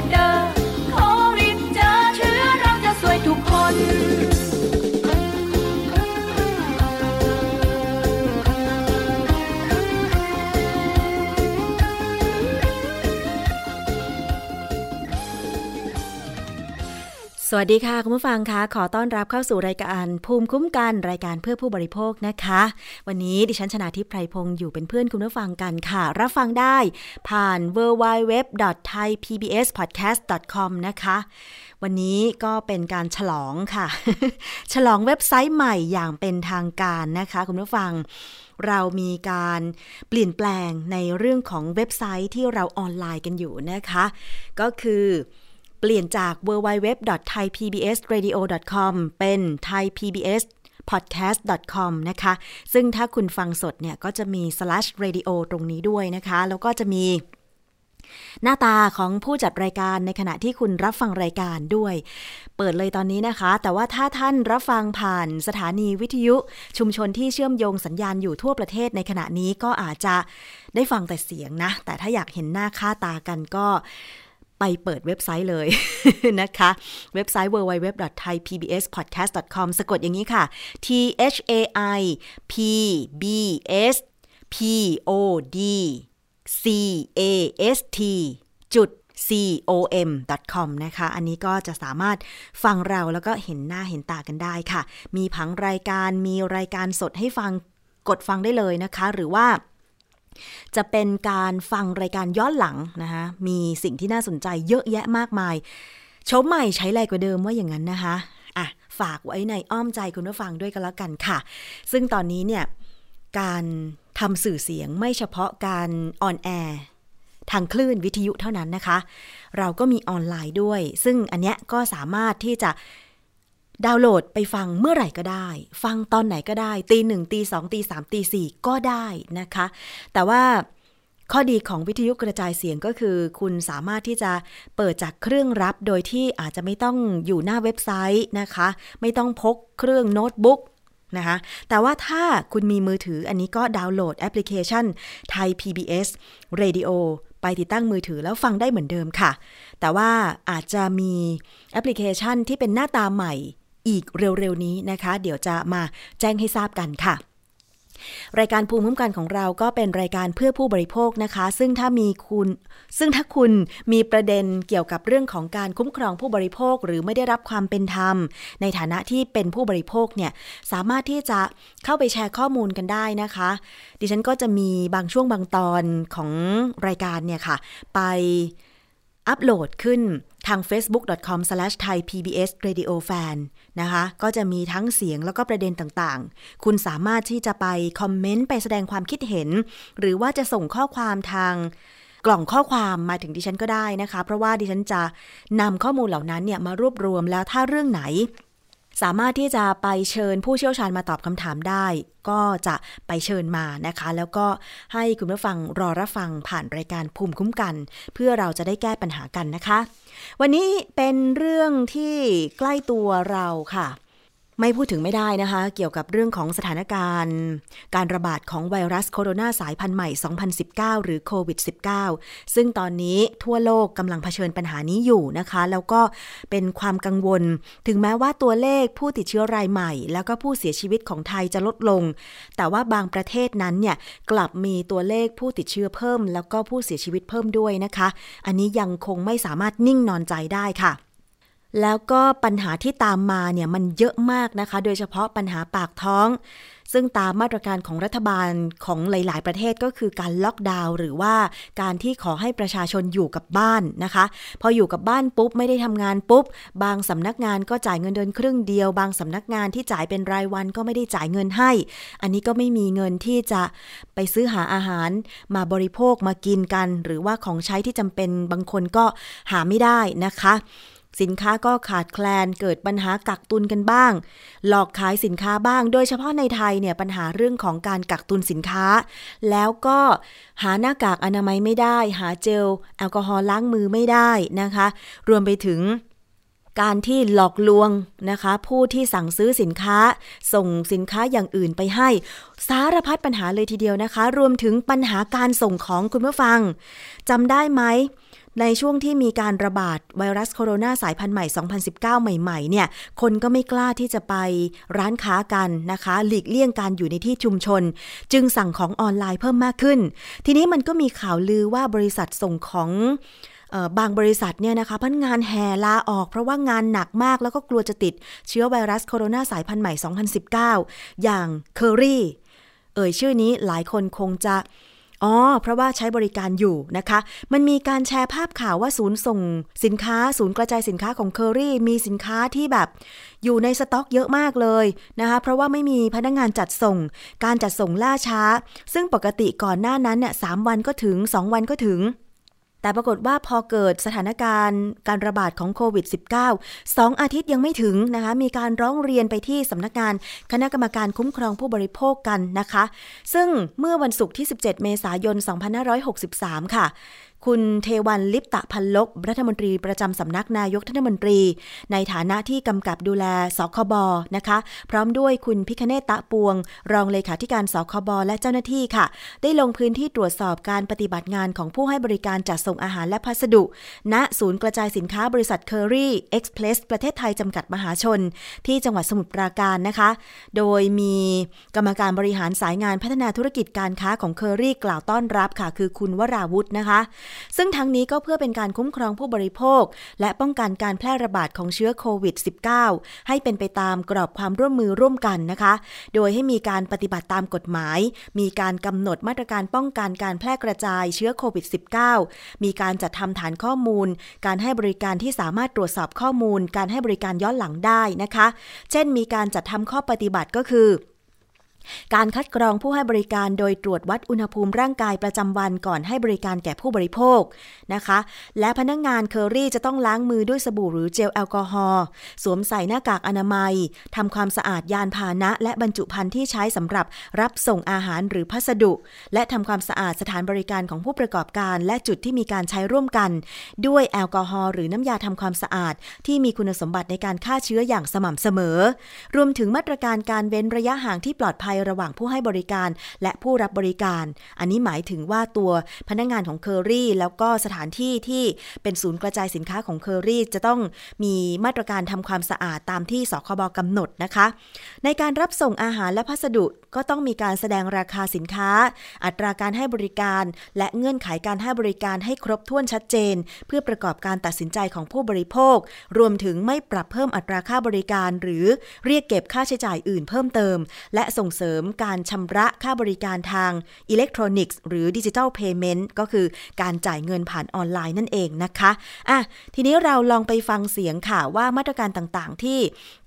later สวัสดีค่ะ คุณผู้ฟังคะขอต้อนรับเข้าสู่รายการภูมิคุ้มกันรายการเพื่อผู้บริโภคนะคะ วันนี้ดิฉันชนะทิพไพรพงศ์อยู่เป็นเพื่อนคุณผู้ฟังกันค่ะ รับฟังได้ผ่าน www.thaipbspodcast.com นะคะ วันนี้ก็เป็นการฉลองค่ะ ฉลองเว็บไซต์ใหม่อย่างเป็นทางการนะคะ คุณผู้ฟังเรามีการเปลี่ยนแปลงในเรื่องของเว็บไซต์ที่เราออนไลน์กันอยู่นะคะ ก็คือ เปลี่ยนจาก www.thaipbsradio.com เป็น thaipbs podcast.com นะคะ ซึ่งถ้าคุณฟังสดเนี่ย ก็จะมี slash radio ตรงนี้ด้วยนะคะ แล้วก็จะมีหน้าตาของผู้จัดรายการในขณะที่คุณรับฟังรายการด้วย เปิดเลยตอนนี้นะคะ แต่ว่าถ้าท่านรับฟังผ่านสถานีวิทยุชุมชนที่เชื่อมโยงสัญญาณอยู่ทั่วประเทศในขณะนี้ก็อาจจะได้ฟังแต่เสียงนะ แต่ถ้าอยากเห็นหน้าค่าตากันก็ ไปเปิดเว็บไซต์เลยนะคะ เว็บไซต์ www.thaipbspodcast.com สะกดอย่างนี้ค่ะ t h a i p b s p o d c a s t จุด com นะคะ อันนี้ก็จะสามารถฟังเราแล้วก็เห็นหน้าเห็นตากันได้ค่ะ มีผังรายการมีรายการสดให้ฟังกดฟังได้เลยนะคะ หรือว่า จะเป็นการฟังรายการย้อนหลังนะคะมีสิ่งที่น่าสนใจเยอะแยะมากมายชมใหม่ใช้ไรกว่าเดิมว่าอย่างนั้นนะคะอะฝากไว้ในอ้อมใจคุณผู้ฟังด้วยกันแล้วกันค่ะ ซึ่งตอนนี้เนี่ยการทำสื่อเสียงไม่เฉพาะการ on air ทางคลื่นวิทยุเท่านั้นนะคะ เราก็มีออนไลน์ด้วย ซึ่งอันเนี้ยก็สามารถที่จะ ดาวน์โหลดไปฟังเมื่อไหร่ก็ได้ ฟังตอนไหนก็ได้ ตีหนึ่งตีสองตีสามตีสี่ก็ได้นะคะ แต่ว่าข้อดีของวิทยุกระจายเสียงก็คือ คุณสามารถที่จะเปิดจากเครื่องรับโดยที่อาจจะไม่ต้องอยู่หน้าเว็บไซต์นะคะ ไม่ต้องพกเครื่องโน้ตบุ๊กนะคะ แต่ว่าถ้าคุณมีมือถืออันนี้ก็ดาวน์โหลดแอปพลิเคชันไทย PBS Radio ไปติดตั้งมือถือแล้วฟังได้เหมือนเดิมค่ะ แต่ว่าอาจจะมีแอปพลิเคชันที่เป็นหน้าตาใหม่ อีกเร็วๆนี้นะคะ เดี๋ยวจะมาแจ้งให้ทราบกันค่ะรายการภูมิคุ้มกันของเราก็เป็นรายการเพื่อผู้บริโภคนะคะ ซึ่งถ้ามีคุณ ซึ่งถ้าคุณมีประเด็นเกี่ยวกับเรื่องของการคุ้มครองผู้บริโภค หรือไม่ได้รับความเป็นธรรม ในฐานะที่เป็นผู้บริโภคเนี่ยสามารถที่จะเข้าไปแชร์ข้อมูลกันได้นะคะ ดิฉันก็จะมีบางช่วงบางตอนของรายการเนี่ยค่ะ ไปอัปโหลดขึ้น ทาง facebook.com/thaipbsradiofan นะคะ ก็จะมีทั้งเสียงแล้วก็ประเด็นต่างๆ คุณสามารถที่จะไปคอมเมนต์ไปแสดงความคิดเห็น หรือว่าจะส่งข้อความทางกล่องข้อความมาถึงดิฉันก็ได้นะคะ เพราะว่าดิฉันจะนำข้อมูลเหล่านั้นเนี่ยมารวบรวมแล้วถ้าเรื่องไหน สามารถที่จะไปเชิญผู้เชี่ยวชาญมาตอบคำถามได้ ก็จะไปเชิญมานะคะ แล้วก็ให้คุณผู้ฟังรอรับฟังผ่านรายการภูมิคุ้มกัน เพื่อเราจะได้แก้ปัญหากันนะคะ วันนี้เป็นเรื่องที่ใกล้ตัวเราค่ะ ไม่พูดถึงไม่ได้นะคะ เกี่ยวกับเรื่องของสถานการณ์ การระบาดของไวรัสโคโรนาสายพันธุ์ใหม่ 2019 หรือโควิด -19 ซึ่งตอนนี้ทั่วโลกกำลังเผชิญปัญหานี้อยู่นะคะ แล้วก็เป็นความกังวล ถึงแม้ว่าตัวเลขผู้ติดเชื้อรายใหม่ แล้วก็ผู้เสียชีวิตของไทยจะลดลง แต่ว่าบางประเทศนั้นเนี่ยกลับมีตัวเลขผู้ติดเชื้อเพิ่ม แล้วก็ผู้เสียชีวิตเพิ่มด้วยนะคะ อันนี้ยังคงไม่สามารถนิ่งนอนใจได้ค่ะ แล้วก็ปัญหาที่ตามมาเนี่ยมันเยอะมากนะคะ โดยเฉพาะปัญหาปากท้อง ซึ่งตามมาตรการของรัฐบาลของหลาย ๆ ประเทศก็คือการล็อกดาวน์หรือว่าการที่ขอให้ประชาชนอยู่กับบ้านนะคะ พออยู่กับบ้านปุ๊บไม่ได้ทำงานปุ๊บ บางสำนักงานก็จ่ายเงินเดือนครึ่งเดียว บางสำนักงานที่จ่ายเป็นรายวันก็ไม่ได้จ่ายเงินให้ อันนี้ก็ไม่มีเงินที่จะไปซื้อหาอาหาร มาบริโภคมากินกัน หรือว่าของใช้ที่จำเป็นบางคนก็หาไม่ได้นะคะ สินค้าก็ขาดแคลนเกิดปัญหากักตุนกันบ้าง หลอกขายสินค้าบ้าง โดยเฉพาะในไทยเนี่ยปัญหาเรื่องของการกักตุนสินค้า แล้วก็หาหน้ากากอนามัยไม่ได้ หาเจลแอลกอฮอล์ล้างมือไม่ได้นะคะ รวมไปถึงการที่หลอกลวงนะคะ ผู้ที่สั่งซื้อสินค้า ส่งสินค้าอย่างอื่นไปให้ สารพัดปัญหาเลยทีเดียวนะคะ รวมถึงปัญหาการส่งของคุณผู้ฟังจำได้ไหม ในช่วงที่มีการระบาดไวรัสโคโรนาสายพันธุ์ใหม่ 2019 ใหม่ๆ เนี่ย คนก็ไม่กล้าที่จะไปร้านค้ากันนะคะ หลีกเลี่ยงการอยู่ในที่ชุมชน จึงสั่งของออนไลน์เพิ่มมากขึ้น ทีนี้มันก็มีข่าวลือว่าบริษัทส่งของออบางบริษัทเนี่ยนะคะพนักงานแห่ลาออก เพราะว่างานหนักมากแล้วก็กลัวจะติดเชื้อไวรัสโคโรนาสายพันธุ์ใหม่ 2019 อย่างเคอรี่ เอ่ยชื่อนี้หลายคนคงจะ อ๋อ เพราะว่าใช้บริการอยู่นะคะ มันมีการแชร์ภาพข่าวว่าศูนย์ส่งสินค้า ศูนย์กระจายสินค้าของเคอรี่มีสินค้าที่แบบ อยู่ในสต็อกเยอะมากเลยนะคะ เพราะว่าไม่มีพนักงานจัดส่ง การจัดส่งล่าช้า ซึ่งปกติก่อนหน้านั้นเนี่ยสามวันก็ถึง 2 วันก็ถึง แต่ปรากฏว่าพอเกิดสถานการณ์การระบาดของโควิด -19 สองอาทิตย์ยังไม่ถึงนะคะ มีการร้องเรียนไปที่สำนักงานคณะกรรมการคุ้มครองผู้บริโภคกันนะคะ ซึ่งเมื่อวันศุกร์ที่ 17 เมษายน 2563 ค่ะ คุณเทวันลิปตะพันลบรัฐมนตรีประจำสำนักนายกรัฐมนตรี ในฐานะที่กำกับดูแลสคบนะคะ พร้อมด้วยคุณพิคเนตตะปวง รองเลขาธิการสคบและเจ้าหน้าที่ค่ะ ได้ลงพื้นที่ตรวจสอบการปฏิบัติงานของผู้ให้บริการจัดส่งอาหารและพัสดุ ณศูนย์กระจายสินค้าบริษัทเคอรี่เอ็กซ์เพรสประเทศไทยจำกัดมหาชน ที่จังหวัดสมุทรปราการนะคะ โดยมีกรรมการบริหารสายงานพัฒนาธุรกิจการค้าของเคอรี่กล่าวต้อนรับค่ะ คือคุณวราวุฒินะคะซึ่งทั้งนี้ก็เพื่อเป็นการคุ้มครองผู้บริโภค และป้องกันการแพร่ระบาดของเชื้อโควิด -19 ให้เป็นไปตามกรอบความร่วมมือร่วมกันนะคะ โดยให้มีการปฏิบัติตามกฎหมาย มีการกำหนดมาตรการป้องกันการแพร่กระจายเชื้อโควิด -19 มีการจัดทำฐานข้อมูล การให้บริการที่สามารถตรวจสอบข้อมูล การให้บริการย้อนหลังได้นะคะ เช่น มีการจัดทำข้อปฏิบัติก็คือ การคัดกรองผู้ให้บริการโดยตรวจวัดอุณหภูมิร่างกายประจำวันก่อนให้บริการแก่ผู้บริโภคนะคะ และพนักงานเคอรี่จะต้องล้างมือด้วยสบู่หรือเจลแอลกอฮอล์สวมใส่หน้ากากอนามัยทำความสะอาดยานพาหนะ และบรรจุภัณฑ์ที่ใช้สำหรับรับส่งอาหารหรือพัสดุ และทำความสะอาดสถานบริการของผู้ประกอบการ และจุดที่มีการใช้ร่วมกัน ด้วยแอลกอฮอล์หรือน้ำยาทำความสะอาด ที่มีคุณสมบัติในการฆ่าเชื้ออย่างสม่ำเสมอ รวมถึงมาตรการการเว้นระยะห่างที่ปลอดภัยระหว่างผู้ให้บริการและผู้รับบริการ อันนี้หมายถึงว่าตัวพนักงานของเคอรี่แล้วก็สถานที่ที่เป็นศูนย์กระจายสินค้าของเคอรี่จะต้องมีมาตรการทำความสะอาดตามที่สคบกำหนดนะคะ ในการรับส่งอาหารและพัสดุก็ต้องมีการแสดงราคาสินค้า อัตราการให้บริการ และเงื่อนไขการให้บริการให้ครบถ้วนชัดเจน เพื่อประกอบการตัดสินใจของผู้บริโภค รวมถึงไม่ปรับเพิ่มอัตราค่าบริการ หรือเรียกเก็บค่าใช้จ่ายอื่นเพิ่มเติม และส่งเสริมการชำระค่าบริการทางอิเล็กทรอนิกส์หรือดิจิทัลเพย์เมนต์ก็คือการจ่ายเงินผ่านออนไลน์นั่นเองนะคะอะทีนี้เราลองไปฟังเสียงค่ะว่ามาตรการต่างๆ ที่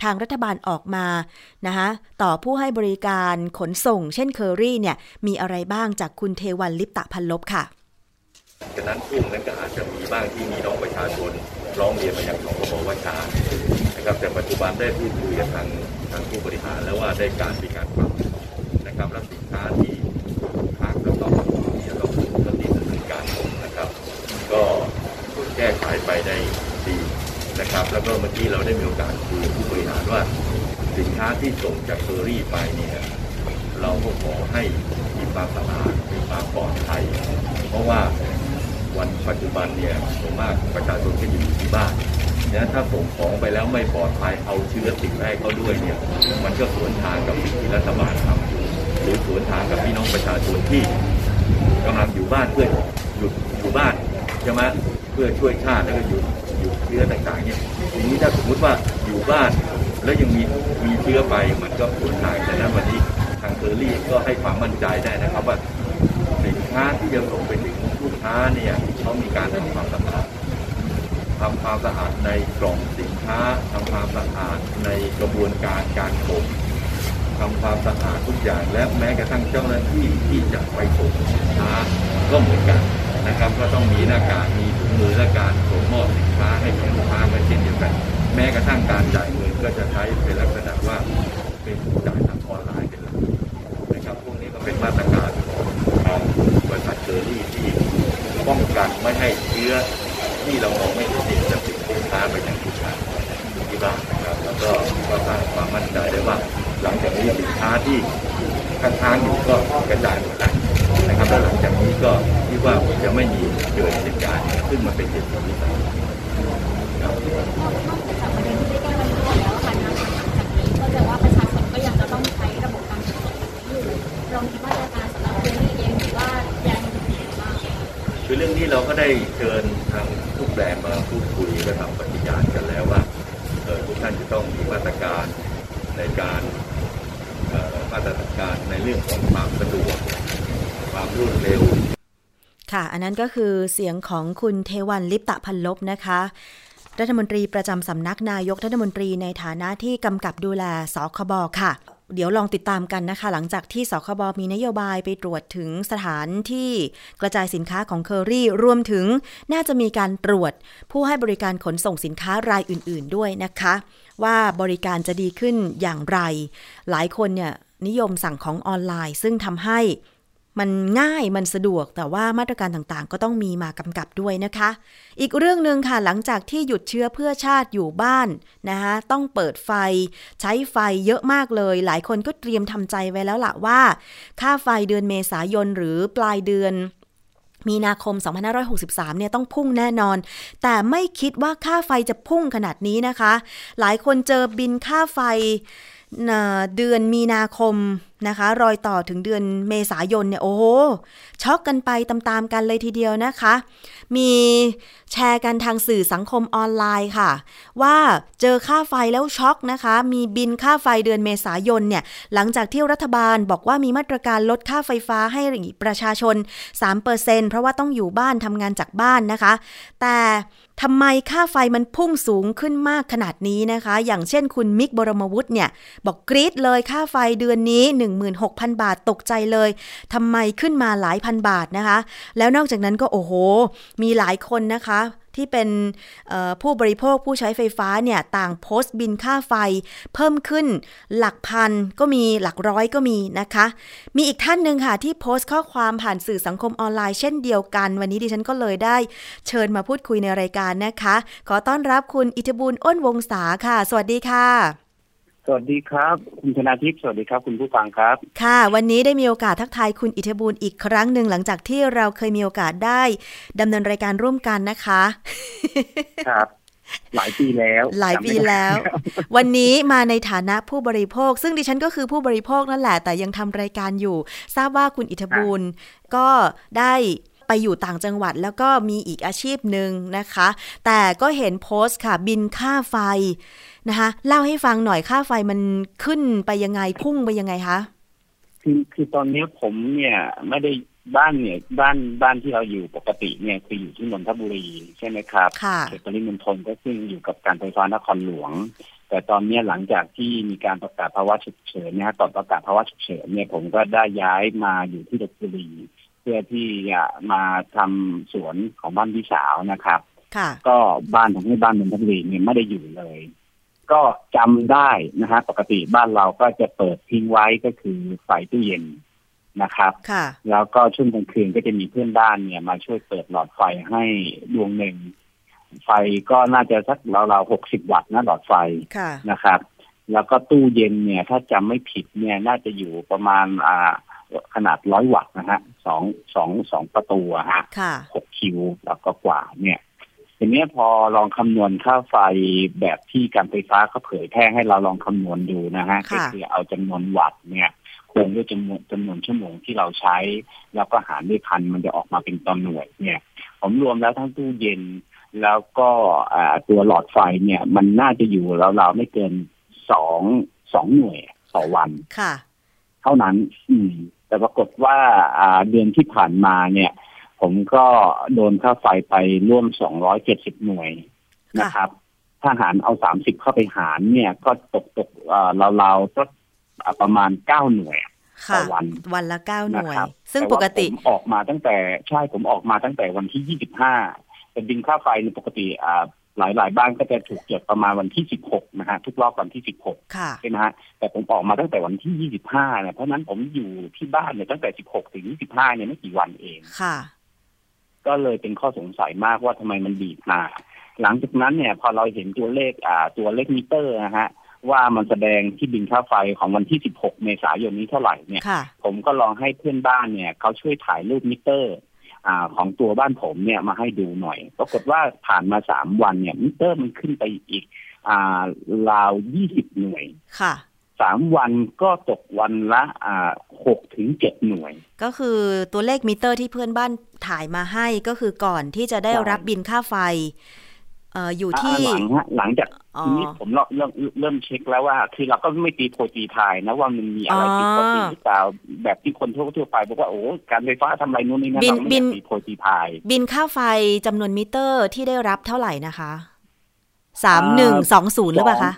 ทางรัฐบาลออกมานะคะต่อผู้ให้บริการขนส่ง เช่นเคอรี่เนี่ยมีอะไรบ้างจากคุณเทวันลิปตะพันลบค่ะฉะนั้นช่วงนั้นก็อาจจะมีบ้างที่มีน้องประชาชนร้องเรียนมายังสคบว่าช้านะครับแต่ปัจจุบันได้พูดคุยกับทางทางผู้บริหารแล้วว่าได้การมีการปรับ นะครับและสินค้าที่ค้างแล้วก็ที่จะต้องปฏิดำเนินการนะครับ ก็แก้ไขไปได้ดีนะครับ แล้วก็เมื่อกี้เราได้มีโอกาสคุยผู้บริหารว่า สินค้าที่ส่งจากเฟอรี่ไปเนี่ยเราก็ขอให้มีความสะอาดมีความปลอดภัย เพราะว่าวันปัจจุบันเนี่ยส่วนมากประชาชนก็อยู่ที่บ้านเนี่ยถ้าส่งของไปแล้วไม่ปลอดภัยเอาเชื้อติดแรกเขาด้วยเนี่ย มันก็สวนทางกับสิ่งที่รัฐบาลทำอยู่ หรือสวนทางกับพี่น้องประชาชนที่กำลังอยู่บ้านเพื่อหยุดอยู่บ้านใช่ไหมเพื่อช่วยชาติแล้วก็หยุดหยุดเชื้อต่างๆเนี่ยทีนี้ถ้าสมมุติว่าอยู่บ้านแล้วยังมีมีเชื้อไปมันก็สวนทางฉะนั้นวันนี้ทางเคอรี่ก็ให้ความมั่นใจได้นะครับว่าสินค้าที่จะส่งไปถึงลูกค้าเนี่ยเขามีการทำความสะอาดทำความสะอาดในกล่องสินค้าทำความสะอาดในกระบวนการการส่ง ทำความสะอาดทุกอย่าง และแม้กระทั่งเจ้าหน้าที่ที่จะไปส่งสินค้าก็เหมือนกันนะครับ ก็ต้องมีหน้ากากมีถุงมือและการส่งมอบสินค้าให้กับลูกค้าก็เช่นเดียวกัน แม้กระทั่งการจ่ายเงินก็จะใช้เป็นลักษณะว่าเป็นจ่ายทางออนไลน์เป็นหลักนะครับพวกนี้ก็เป็นมาตรการของทางบริษัทเชอรี่ที่ป้องกันไม่ให้เชื้อที่เรามองไม่เห็นจะติดสินค้าไปยังลูกค้าที่บ้านนะครับ แล้วก็ก็สร้างความมั่นใจได้ว่า หลังจากนี้สินค้าที่ค้างๆอยู่ก็กระจายหมดแล้วนะครับแล้วหลังจากนี้ก็คิดว่าจะไม่มีเกิดเหตุการณ์ซึ่งมันเป็นเหตุผลที่สำคัญครับจากประเด็นที่ได้แก้ปัญหาแล้วค่ะหลังจากนี้ก็จะว่าประชาชนก็ยังจะต้องใช้ระบบการขนส่งอยู่เราคิดว่าจะการสำหรับเรื่องนี้เองหรือว่ายังมีบ้างคือเรื่องนี้เราก็ได้เชิญทางทุกแบรนด์มาพูดคุยและทำปฏิญาณกันแล้วว่าเอ่อทุกท่านจะต้องมีมาตรการในการเอ่อ มาตรการในเรื่องของความสะดวกความรวดเร็ว ค่ะ อันนั้นก็คือเสียงของคุณเทวันลิปตะพันลบนะคะรัฐมนตรีประจำสำนักนายกรัฐมนตรีในฐานะที่กำกับดูแลสคบค่ะ เดี๋ยวลองติดตามกันนะคะ หลังจากที่สคบมีนโยบายไปตรวจถึงสถานที่กระจายสินค้าของเคอรี่ รวมถึงน่าจะมีการตรวจผู้ให้บริการขนส่งสินค้ารายอื่น ๆ ด้วยนะคะ ว่าบริการจะดีขึ้นอย่างไร หลายคนเนี่ย นิยมสั่งของออนไลน์ ซึ่งทำให้มันง่ายมันสะดวกแต่ว่ามาตรการต่างๆ ก็ต้องมีมากำกับด้วยนะคะ อีกเรื่องหนึ่งค่ะหลังจากที่หยุดเชื้อเพื่อชาติอยู่บ้านนะคะต้องเปิดไฟ ใช้ไฟเยอะมากเลย หลายคนก็เตรียมทำใจไว้แล้วละว่า ค่าไฟเดือนเมษายนหรือปลายเดือนมีนาคม 2563 เนี่ยต้องพุ่งแน่นอน แต่ไม่คิดว่าค่าไฟจะพุ่งขนาดนี้นะคะ หลายคนเจอบินค่าไฟ เดือนมีนาคมนะคะ รอยต่อถึงเดือนเมษายนเนี่ยโอ้โหช็อกกันไปตามๆกันเลยทีเดียวนะคะ มีแชร์กันทางสื่อสังคมออนไลน์ค่ะ ว่าเจอค่าไฟแล้วช็อกนะคะ มีบินค่าไฟเดือนเมษายนเนี่ยหลังจากที่รัฐบาลบอกว่ามีมาตรการลดค่าไฟฟ้าให้ประชาชน 3%เพราะว่าต้องอยู่บ้านทำงานจากบ้านนะคะ แต่ ทำไมค่าไฟมันพุ่งสูงขึ้นมากขนาดนี้นะคะ อย่างเช่นคุณมิกบรมวุฒิเนี่ย บอกกรี๊ดเลยค่าไฟเดือนนี้ 16,000 บาทตกใจเลยทำไมขึ้นมาหลายพันบาทนะคะ แล้วนอกจากนั้นก็โอ้โห มีหลายคนนะคะ ที่เป็นผู้บริโภคผู้ใช้ไฟฟ้าเนี่ยต่างโพสต์บินค่าไฟ เพิ่มขึ้นหลักพันก็มีหลักร้อยก็มีนะคะ มีอีกท่านหนึ่งค่ะที่โพสต์ข้อความผ่านสื่อสังคมออนไลน์เช่นเดียวกัน วันนี้ดิฉันก็เลยได้เชิญมาพูดคุยในรายการนะคะ ขอต้อนรับคุณอิทธบุญอ้นวงศาค่ะ สวัสดีค่ะ สวัสดีครับ คุณชนาทิพย์สวัสดีครับ คุณผู้ฟังครับ ค่ะ วันนี้ได้มีโอกาสทักทายคุณอิทธิบุญอีกครั้งหนึ่งหลังจากที่เราเคยมีโอกาสได้ดำเนินรายการร่วมกันนะคะ ครับ หลายปีแล้ว หลายปีแล้ว วันนี้มาในฐานะผู้บริโภค ซึ่งดิฉันก็คือผู้บริโภคนั่นแหละ แต่ยังทำรายการอยู่ ทราบว่าคุณอิทธิบุญก็ได้ไปอยู่ต่างจังหวัดแล้วก็มีอีกอาชีพหนึ่งนะคะ แต่ก็เห็นโพสต์ค่ะบินค่าไฟ นะคะเล่าให้ฟังหน่อยค่าไฟมันขึ้นไปยังไงพุ่งไปยังไงคะคือคือตอนนี้ผมเนี่ยไม่ได้บ้านเนี่ยบ้านบ้านที่เราอยู่ปกติเนี่ยคืออยู่ที่นนทบุรีใช่ไหมครับค่ะเขตปริมณฑลก็ซึ่งอยู่กับการไฟฟ้านครหลวง แต่ตอนเนี้ยหลังจากที่มีการประกาศภาวะฉุกเฉินนะฮะตอนประกาศภาวะฉุกเฉินเนี่ยผมก็ได้ย้ายมาอยู่ที่ลบบุรี เพื่อที่จะมาทำสวนของบ้านพี่สาวนะครับค่ะก็บ้านของที่บ้านนนทบุรีเนี่ยไม่ได้อยู่เลย ก็จำได้นะฮะปกติบ้านเราก็จะเปิดทิ้งไว้ก็คือไฟตู้เย็นนะครับค่ะแล้วก็ช่วงกลางคืนก็จะมีเพื่อนบ้านเนี่ย มาช่วยเปิดหลอดไฟให้ดวงหนึ่งไฟก็น่าจะสักราวๆหกสิบวัตต์นะหลอดไฟค่ะนะครับ แล้วก็ตู้เย็นเนี่ย ถ้าจำไม่ผิดเนี่ยน่าจะอยู่ประมาณอ่าขนาดร้อยวัตต์นะฮะสองสองสองประตูอะฮะค่ะหกคิวแล้วก็กว่าเนี่ย ทีนี้พอลองคำนวณค่าไฟแบบที่การไฟฟ้าเขาเผยแพร่ให้เราลองคำนวณดูนะฮะค่ะก็คือเอาจำนวนวัตต์เนี่ยคูณด้วยจำนวนจำนวนชั่วโมงที่เราใช้ แล้วก็หารด้วยพันมันจะออกมาเป็นต่อหน่วยเนี่ย ผมรวมแล้วทั้งตู้เย็น แล้วก็อ่าตัวหลอดไฟเนี่ย มันน่าจะอยู่ราวๆไม่เกินสองสองหน่วยต่อวันค่ะ เท่านั้น อืม แต่ปรากฏว่าอ่าเดือนที่ผ่านมาเนี่ย ผมก็โดนค่าไฟไปร่วม270หน่วยนะครับ ถ้าหารเอา30เข้าไปหารเนี่ย ก็ตกตกเอ่อราวๆก็ประมาณ9หน่วยค่ะต่อวันวันละเก้าหนะน่วยครับซึ่งแต่ปว่ากติผมออกมาตั้งแต่ใช่ผมออกมาตั้งแต่วันที่25แต่บินค่าไฟในยปกติอ่าหลายหลายๆบ้านก็จะถูกจดประมาณวันที่16นะฮะทุกรอบวันที่16ค่ะใช่ไหมฮะแต่ผมออกมาตั้งแต่วันที่25เนี่ยเพราะฉะนั้นผมอยู่ที่บ้านเนี่ยตั้งแต่16ถึง25เนี่ยไม่กี่วันเองค่ะ ก็เลยเป็นข้อสงสัยมากว่าทำไมมันดีดมา หลังจากนั้นเนี่ยพอเราเห็นตัวเลขอ่าตัวเลขมิเตอร์นะฮะว่ามันแสดงที่บิลค่าไฟของวันที่ 16 เมษายนนี้เท่าไหร่เนี่ยค่ะผมก็ลองให้เพื่อนบ้านเนี่ยเขาช่วยถ่ายรูปมิเตอร์อ่าของตัวบ้านผมเนี่ยมาให้ดูหน่อย ปรากฏว่าผ่านมาสามวันเนี่ยมิเตอร์มันขึ้นไปอีกอ่าราวยี่สิบหน่วย ค่ะ สามวันก็ตกวันละอ่าหกถึงเจ็ดหน่วย ก็คือตัวเลขมิเตอร์ที่เพื่อนบ้านถ่ายมาให้ก็คือก่อนที่จะได้ใช่รับบินค่าไฟเอ่ออยู่ที่อ่าหลังฮะหลังจากอ๋อทีนี้ผมเริ่มเริ่มเริ่มเช็คแล้วว่า คือเราก็ไม่ตีโพยตีพายนะว่ามันมีอะไรอ๋อผิดปกติหรือเปล่าแบบที่คนทั่วทั่วๆไปบอกว่าโอ้การไฟฟ้าทำอะไรนู่นนี่นั่นบินเราไม่บิอนยากตีโพยตีพาย บินค่าไฟจำนวนมิเตอร์ที่ได้รับเท่าไหร่นะคะสามหนึ่งสองศูนย์หรือเปล่าคะ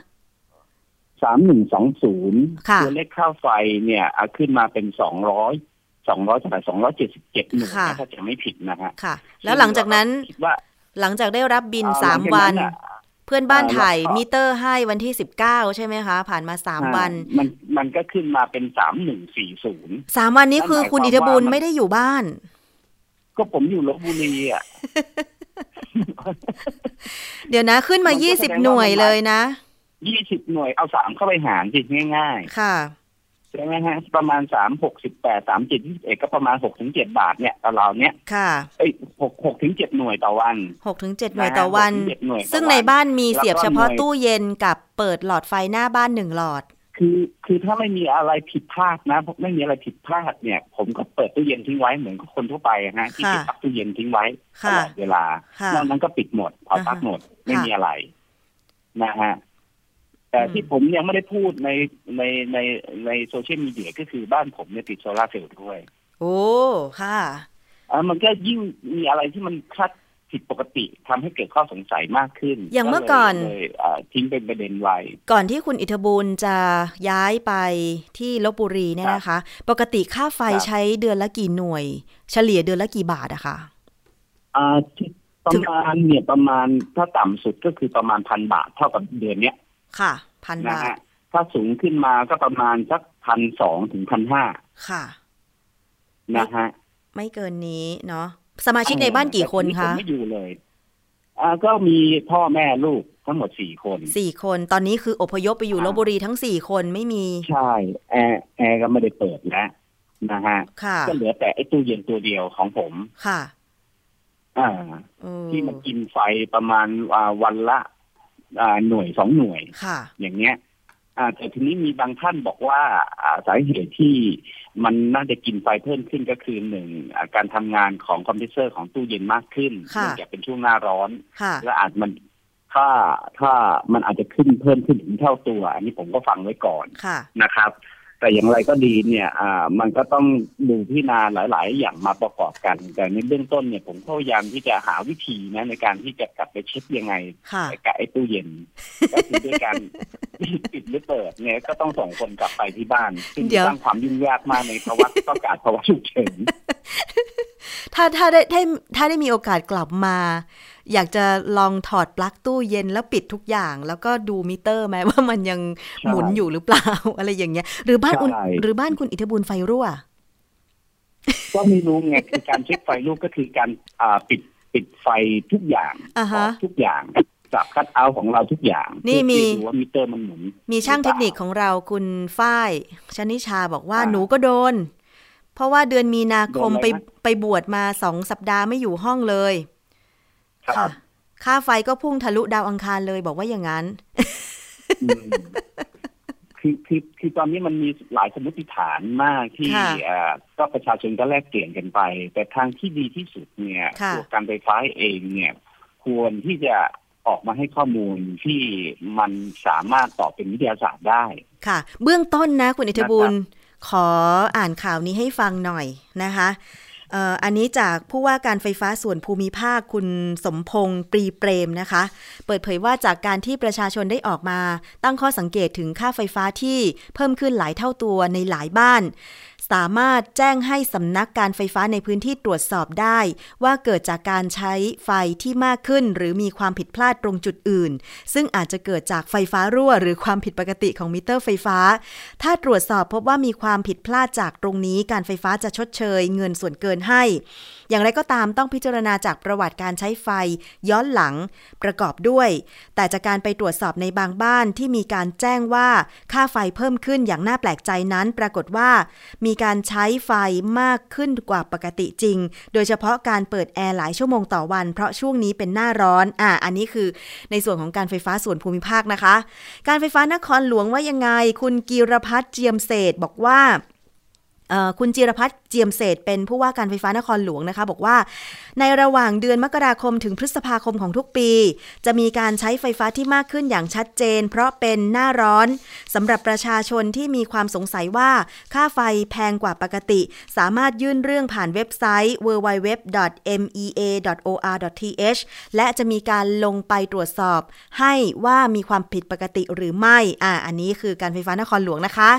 สามหนึ่งสองศูนย์ค่ะตัวเลขค่าไฟเนี่ยอะขึ้นมาเป็นสองร้อยสองร้อยเท่าไหร่สองร้อยเจ็ดสิบเจ็ดหน่วยค่ะนะถ้าจะไม่ผิดนะฮะค่ะ แล้วหลังจากนั้นคิดว่าหลังจากได้รับบินอ่สามหลังจกวันน่ะเพื่อนบ้านอ่าถ่ายแล้วก็มิเตอร์ให้วันที่สิบเก้าใช่ไหมคะ ผ่านมาสามวันอ่ามันมันก็ขึ้นมาเป็นสามหนึ่งสี่ศูนย์สามวันนี้คือนั่นหมายคุณความอิทธิบุญว่ามันไม่ได้อยู่บ้าน ก็ผมอยู่ลบบุรีอะ เดี๋ยวนะขึ้นมามันก็ยี่แสสิบดงว่าหน่วยมันเลยนะ ยี่สิบหน่วยเอาสามเข้าไปหารสิง่ายค่ะๆใช่ไหมฮะประมาณสามหกสิบแปดสามเจ็ดยี่สิบเอ็ดก็ประมาณหกถึงเจ็ดบาทเนี่ยตาราวเนี้ยค่ะเอ้ยหกหกถึงเจ็ดหน่วยต่อวันหกถึงเจ็ดหน่วยนะฮะต่อวันหกถึงเจ็ดหน่วยต่อซึ่งวันในบ้านมีแล้วก็เสียบเฉพาะหน่วยตู้เย็นกับเปิดหลอดไฟหน้าบ้านหนึ่งหลอด คือคือถ้าไม่มีอะไรผิดพลาดนะไม่มีอะไรผิดพลาดเนี่ย ผมก็เปิดตู้เย็นทิ้งไว้เหมือนกับคนทั่วไปอะฮะที่ค่ะเก็บปลั๊กตู้เย็นทิ้งไว้ตค่ะลอดเวลาค่ะนอกนั้นก็ปิดหมดพอปลั๊กอ่าฮะหมดไม่ค่ะมีอะไรนะฮะ แต่อืมที่ผมยังไม่ได้พูดในในในในโซเชียลมีเดียก็คือบ้านผมเนี่ยติดโซลาร์เซลล์ด้วย โอ้ ค่ะอ่ามันก็ยิ่งมีอะไรที่มันคลาดผิดปกติทำให้เกิดข้อสงสัยมากขึ้น อย่างเมื่อก่อนเลยเลยอ่าทิ้งเป็นประเด็นไว้ ก่อนที่คุณอิทธบูลจะย้ายไปที่ลพบุรีเนี่ยนะคะ ปกติค่าไฟครับใช้เดือนละกี่หน่วย เฉลี่ยเดือนละกี่บาทอะคะอ่าที่ประมาณเนี่ยประมาณถ้าต่ำสุดก็คือประมาณพันบาทเท่ากับเดือนเนี้ย ค่ะ พันนะบาทฮะถ้าสูงขึ้นมาก็ประมาณสักพันสองถึงพันห้าค่ะ นะฮะ ไม่เกินนี้เนาะสมาชิกในบ้านกี่คนแต่ทีคะผมไม่อยู่เลยอ่าก็มีพ่อแม่ลูกทั้งหมดสี่คนสี่คนตอนนี้คืออพยพไปอยู่อ่าลบบุรีทั้งสี่คนไม่มี ใช่ แอร์แอร์ก็ไม่ได้เปิดแล้วนะฮะค่ะก็เหลือแต่ไอ้ตู้เย็นตัวเดียวของผมค่ะ อ่าเออที่มันกินไฟประมาณอ่าวันละอ่า หน่วยสองหน่วยค่ะอย่างเงี้ยอ่าแต่ทีนี้มีบางท่านบอกว่าอ่าสาเหตุที่มันน่าจะกินไฟเพิ่มขึ้นก็คือหนึ่งอ่าการทำงานของคอมเพรสเซอร์ของตู้เย็นมากขึ้นค่ะเนื่องจากเป็นช่วงหน้าร้อนค่ะและอาจมันถ้าถ้ามันอาจจะขึ้นเพิ่มขึ้นถึงเท่าตัว อันนี้ผมก็ฟังไว้ก่อนค่ะนะครับ แต่อย่างไรก็ดีเนี่ยอ่ามันก็ต้องดูพิจารณาหลาย ๆ อย่างมาประกอบกัน แต่ในเบื้องต้นเนี่ยผมก็พยายามที่จะหาวิธีนะในการที่จะกลับไปเช็คยังไงค่ะกับไอ้ตู้เย็น ก็คือด้วยการปิดหรือเปิดเนี่ยก็ต้องส่งคนกลับไปที่บ้านซึ่งเดี๋ยวสร้างความยุ่งยากมากในภาวะประกาศภาวะฉุกเฉินถ้าถ้าได้ถ้าถ้าได้มีโอกาสกลับมา อยากจะลองถอดปลั๊กตู้เย็นแล้วปิดทุกอย่าง แล้วก็ดูมิเตอร์ไหมว่ามันยังใช่หมุนอยู่หรือเปล่า อะไรอย่างเงี้ย หรือบ้านคุณใช่หรือบ้านคุณอิทธิบุญไฟรั่ว ก็ไม่รู้ไงคือการเช็คไฟลูกก็คือการอ่าปิดปิดไฟทุกอย่างอ่าฮะออกทุกอย่างจับคัดเอาท์ของเราทุกอย่าง นี่มีเพื่อที่จะดูว่ามิเตอร์มันหมุน มีช่างหเทรือคปล่นิคของเราคุณฝ้ายชนิชาบอกว่าอ่าหนูก็โดน เพราะว่าเดือนมีนาคมโดนอะไรไปนะไปบวชมาสองสัปดาห์ไม่อยู่ห้องเลย ครับค่ะค่าไฟก็พุ่งทะลุดาวอังคารเลยบอกว่าอย่างนั้นอืมคือคือคือตอนนี้มันมีหลายสมมติฐานมากที่ค่ะเอ่อก็ประชาชนก็แลกเปลี่ยนกันไป แต่ทางที่ดีที่สุดเนี่ยค่ะตัวการไฟฟ้าเองเนี่ย ควรที่จะออกมาให้ข้อมูลที่มันสามารถตอบเป็นวิทยาศาสตร์ได้ ค่ะ เบื้องต้นนะคุณอิทธิบุญนะครับขออ่านข่าวนี้ให้ฟังหน่อยนะคะเอันนี้จากผู้ว่าการไฟฟ้าส่วนภูมิภาคคุณสมพงษ์ปรีเปรมนะคะ เปิดเผยว่าจากการที่ประชาชนได้ออกมา ตั้งข้อสังเกตถึงค่าไฟฟ้าที่เพิ่มขึ้นหลายเท่าตัวในหลายบ้าน สามารถแจ้งให้สำนักการไฟฟ้าในพื้นที่ตรวจสอบได้ ว่าเกิดจากการใช้ไฟที่มากขึ้น หรือมีความผิดพลาดตรงจุดอื่น ซึ่งอาจจะเกิดจากไฟฟ้ารั่ว หรือความผิดปกติของมิเตอร์ไฟฟ้า ถ้าตรวจสอบพบว่ามีความผิดพลาดจากตรงนี้ การไฟฟ้าจะชดเชย เงินส่วนเกินให้ อย่างไรก็ตามต้องพิจารณาจากประวัติการใช้ไฟย้อนหลังประกอบด้วย แต่จากการไปตรวจสอบในบางบ้านที่มีการแจ้งว่าค่าไฟเพิ่มขึ้นอย่างน่าแปลกใจนั้น ปรากฏว่า มีการใช้ไฟมากขึ้นกว่าปกติจริง โดยเฉพาะการเปิดแอร์หลายชั่วโมงต่อวัน เพราะช่วงนี้เป็นหน้าร้อน อ่า อันนี้คือในส่วนของการไฟฟ้าส่วนภูมิภาคนะคะ การไฟฟ้านครหลวงว่ายังไง คุณกีรพัฒน์เจียมเศษบอกว่า คุณจิรพัฒน์เจียมเศษเป็นผู้ว่าการไฟฟ้านครหลวงนะคะ บอกว่า ในระหว่างเดือนมกราคมถึงพฤษภาคมของทุกปี จะมีการใช้ไฟฟ้าที่มากขึ้นอย่างชัดเจน เพราะเป็นหน้าร้อนสำหรับประชาชนที่มีความสงสัยว่าค่าไฟแพงกว่าปกติ สามารถยื่นเรื่องผ่านเว็บไซต์ www.mea.or.th และจะมีการลงไปตรวจสอบ ให้ว่ามีความผิดปกติหรือไม่อ่าอันนี้คือการไฟฟ้านครหลวงนะคะ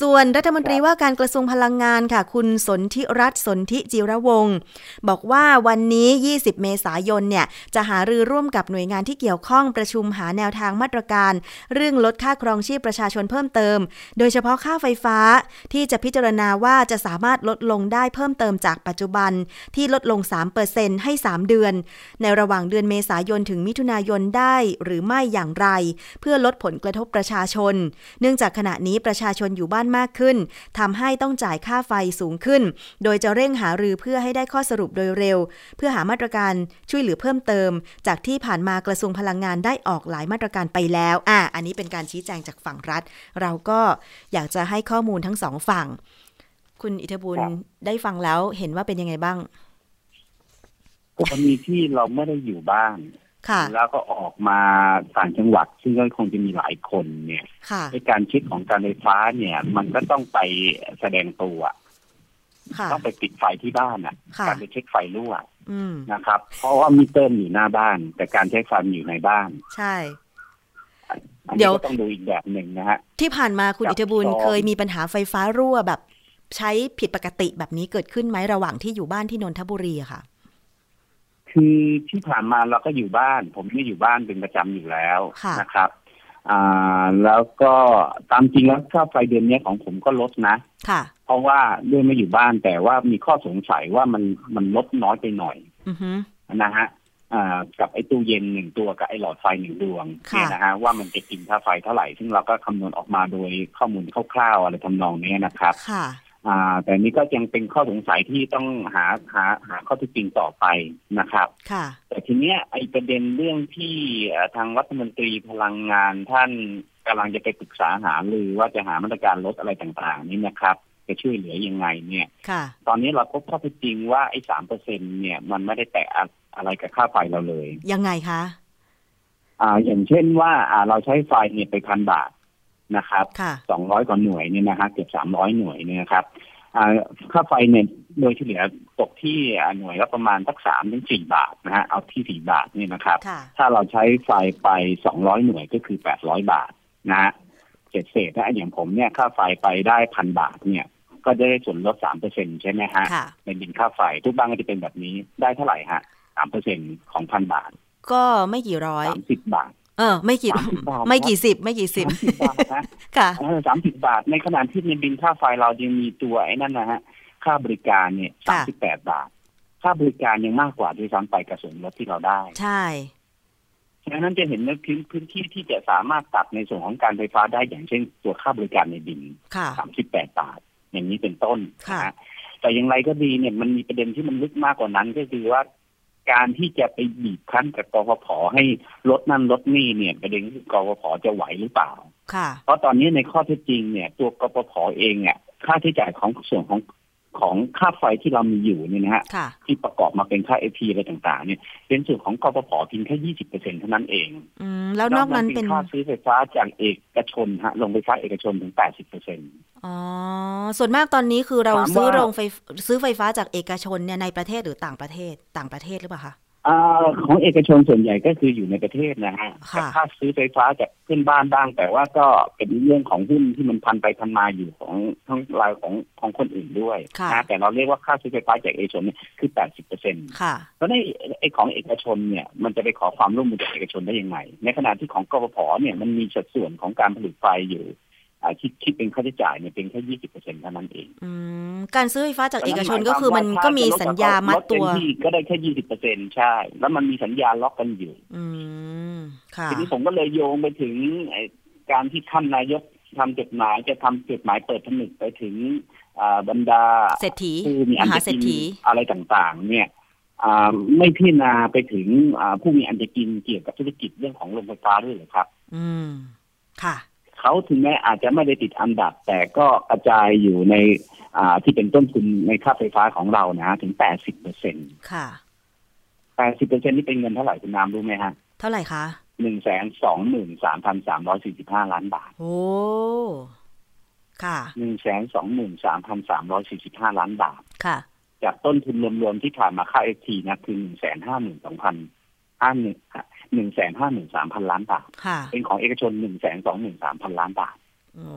ส่วนรัฐมนตรีว่าการกระทรวงพลังงานค่ะ คุณสนธิรัตน์สนธิจิรวงศ์บอกว่าวันนี้ 20 เมษายนเนี่ย จะหารือร่วมกับหน่วยงานที่เกี่ยวข้องประชุมหาแนวทางมาตรการ เรื่องลดค่าครองชีพประชาชนเพิ่มเติม โดยเฉพาะค่าไฟฟ้าที่จะพิจารณาว่าจะสามารถลดลงได้เพิ่มเติมจากปัจจุบันที่ลดลง 3%ให้ 3 เดือน ในระหว่างเดือนเมษายนถึงมิถุนายนได้หรือไม่อย่างไร เพื่อลดผลกระทบประชาชน เนื่องจากขณะนี้ประชาชนอยู่บ้านมากขึ้นทำให้ต้องจ่ายายค่าไฟสูงขึ้น โดยจะเร่งหารือเพื่อให้ได้ข้อสรุปโดยเร็ว เพื่อหามาตรการช่วยเหลือเพิ่มเติม จากที่ผ่านมากระทรวงพลังงานได้ออกหลายมาตรการไปแล้วอะอันนี้เป็นการชี้แจงจากฝั่งรัฐ เราก็อยากจะให้ข้อมูลทั้งสองฝั่ง คุณอิทธบุญครับได้ฟังแล้วเห็นว่าเป็นยังไงบ้างกรณีที่เราไม่ได้อยู่บ้านค่ะ แล้วก็ออกมาต่างจังหวัด ซึ่งก็คงจะมีหลายคนเนี่ยค่ะในการเช็คของการไฟฟ้าเนี่ย มันก็ต้องไปแสดงตัวค่ะต้องไปปิดไฟที่บ้านอะค่ะการไปเช็คไฟรั่วอืมนะครับ เพราะว่ามิเตอร์มันอยู่หน้าบ้าน แต่การใช้ไฟมันอยู่ในบ้าน ใช่อันเดี๋นี้ยวก็ต้องดูอีกแบบหนึ่งนะฮะที่ผ่านมาคุณกับอิทธบุญสองเคยมีปัญหาไฟฟ้ารั่วแบบ ใช้ผิดปกติแบบนี้เกิดขึ้นไหมระหว่างที่อยู่บ้านที่นนทบุรีอะค่ะ คือที่ผ่านมาเราก็อยู่บ้าน ผมไม่อยู่บ้านเป็นประจำอยู่แล้วค่ะนะครับ อ่า แล้วก็ตามจริงแล้วค่าไฟเดือนนี้ของผมก็ลดนะค่ะ เพราะว่าด้วยไม่อยู่บ้านแต่ว่ามีข้อสงสัยว่ามันมันลดน้อยไปหน่อยอือฮึนะฮะอ่ากับไอ้ตู้เย็นหนึ่งตัวกับไอ้หลอดไฟหนึ่งดวงค่ะเนี่ยนะฮะว่ามันจะกินค่าไฟเท่าไหร่ ซึ่งเราก็คำนวณออกมาโดยข้อมูลคร่าวๆอะไรทำนองนี้นะครับค่ะ อ่า แต่นี้ก็ยังเป็นข้อสงสัยที่ต้องหาหาหาข้อเท็จจริงต่อไปนะครับ ค่ะ แต่ทีเนี้ยไอ้ประเด็นเรื่องที่เอ่อทางรัฐมนตรีพลังงานท่านกำลังจะไปปรึกษาหารือว่าจะหามาตรการลดอะไรต่างๆ นี้นะครับ จะช่วยเหลือยังไงเนี่ย ค่ะ ตอนนี้เราพบข้อเท็จจริงว่าไอ้สามเปอร์เซ็นเนี่ย มันไม่ได้แตะอะอะไรกับค่าไฟเราเลย ยังไงคะ อ่า อย่างเช่นว่าอ่าเราใช้ไฟเนี่ยไปพันบาท นะครับค่ะสองร้อยกว่าหน่วยเนี่ยนะฮะเกือบสามร้อยหน่วยเนี่ยนะครับอ่าค่าไฟเนี่ยโดยเฉลี่ยตกที่อ่าหน่วยละประมาณสักสามถึงสี่บาทนะฮะเอาที่สี่บาทเนี่ยนะครับค่ะถ้าเราใช้ไฟไปสองร้อยหน่วยก็คือแปดร้อยบาทนะฮะเศษเศษนะอย่างผมเนี่ยค่าไฟไปได้พันบาทเนี่ย ก็จะได้ส่วนลดสามเปอร์เซ็นใช่ไหมฮะค่ะในบินค่าไฟทุกบ้านก็จะเป็นแบบนี้ได้เท่าไหร่ฮะสามเปอร์เซ็นของพันบาท ก็ไม่กี่ร้อยสามสิบบาท เออ ไม่กี่30บาทไม่กี่สิบ ไม่กี่สิบสามสิบบาทนะค่ะสามสิบบาท ในขณะที่ในบินค่าไฟเรายังมีตัวไอ้นั่นนะฮะ ค่าบริการเนี่ยสามค่ะสิบแปดบาท ค่าบริการยังมากกว่าด้วยซ้ำไปกับส่วนลดที่เราได้ ใช่ฉะนั้นจะเห็นว่าพื้นพื้นที่ที่จะสามารถตัดในส่วนของการไฟฟ้าได้อย่างเช่น ตัวค่าบริการในบินค่ะสามสิบแปดบาท อย่างนี้เป็นต้นค่ะนะฮะแต่อย่างไรก็ดีเนี่ยมันมีประเด็นที่มันลึกมากกว่านั้นก็คือว่า การที่จะไปบีบคั้นกับกฟผให้ลดนั่นลดนี่เนี่ยประเด็นคือกฟผจะไหวหรือเปล่า ค่ะ เพราะตอนนี้ในข้อเท็จจริงเนี่ย ตัวกปพเองเนี่ยค่าใช้จ่ายของส่วนของ ของค่าไฟที่เรามีอยู่เนี่ยนะฮะค่ะที่ประกอบมาเป็นค่าเอพีอะไรต่างๆ เนี่ย เป็นส่วนของกปพเพียงแค่ยี่สิบเปอร์เซ็นเท่านั้นเองอืมแล้วนอกนั้นเป็นค่าซื้อไฟฟ้าจากเอกชนฮะลงไฟฟ้าเอกชนถึงแปดสิบเปอร์เซ็นอ๋อส่วนมากตอนนี้คือเราถามว่าซื้อโรงไฟซื้อไฟฟ้าจากเอกชนเนี่ยในประเทศหรือต่างประเทศต่างประเทศหรือเปล่าคะ อ่าของเอกชนส่วนใหญ่ก็คืออยู่ในประเทศนะฮะค่ะแต่ค่าซื้อไฟฟ้าจากเพื่อนบ้านบ้าง แต่ว่าก็เป็นเรื่องของหุ้นที่มันพันไปพันมาอยู่ของทั้งรายของของคนอื่นด้วยค่ะนะแต่เราเรียกว่าค่าซื้อไฟฟ้าจากเอกชนเนี่ยคือแปดสิบเปอร์เซ็นต์ค่ะเพราะในไอ้ของเอกชนเนี่ยมันจะไปขอความร่วมมือจากเอกชนได้ยังไงในขณะที่ของกฟผเนี่ยมันมีสัดส่วนของการผลิตไฟอยู่อ่า คิดคิดเป็นค่าใช้จ่ายเนี่ยเป็นแค่ยี่สิบเปอร์เซ็นต์เท่านั้นเองอืมการซื้อไฟฟ้าจากเอกชนก็คือมันก็มีสัญญามัดตัวลเต็ที่ก็ได้แค่ยี่สิบเปอร์เซ็นต์ใช่ แล้วมันมีสัญญาล็อกกันอยู่อืมค่ะทีนี้ผมก็เลยโยงไปถึงไอ้การที่ท่านนายกทำจดหมายจะทำจดหมายเปิดผนึกไปถึงอ่าบรรดาเศรษฐีผู้มีอัมนหาจะเศรษกินฐีอะไรต่างๆ เนี่ยอ่าไม่พิจารณาไปถึงอ่าผู้มีอันจะกินเกี่ยวกับธุรกิจเรื่องของโรงไฟฟ้าด้วยเหรอครับ อืมค่ะ เขาถึงแม้อาจจะไม่ได้ติดอันดับ แต่ก็กระจายอยู่ในอ่าที่เป็นต้นทุนในค่าไฟฟ้าของเรานะถึงแปดสิบเปอร์เซ็นต์ค่ะแปดสิบเปอร์เซ็นต์นี่เป็นเงินเท่าไหร่คุณน้ำรู้ไหมฮะ เท่าไหร่คะหนึ่งแสนสองหมื่นสามพันสามร้อยสี่สิบห้าล้านบาท โอ้ค่ะหนึ่งแสนสองหมื่นสามพันสามร้อยสี่สิบห้าล้านบาท ค่ะ จากต้นทุนรวมๆที่ผ่านมาค่าเอทีนะคือหนึ่งแสนห้าหมื่นสองพันห้าหนึ่ง หนึ่งแสนห้าหมื่นสามพันล้านบาทค่ะเป็นของเอกชนหนึ่งแสนสองหมื่นสามพันล้านบาทโอ้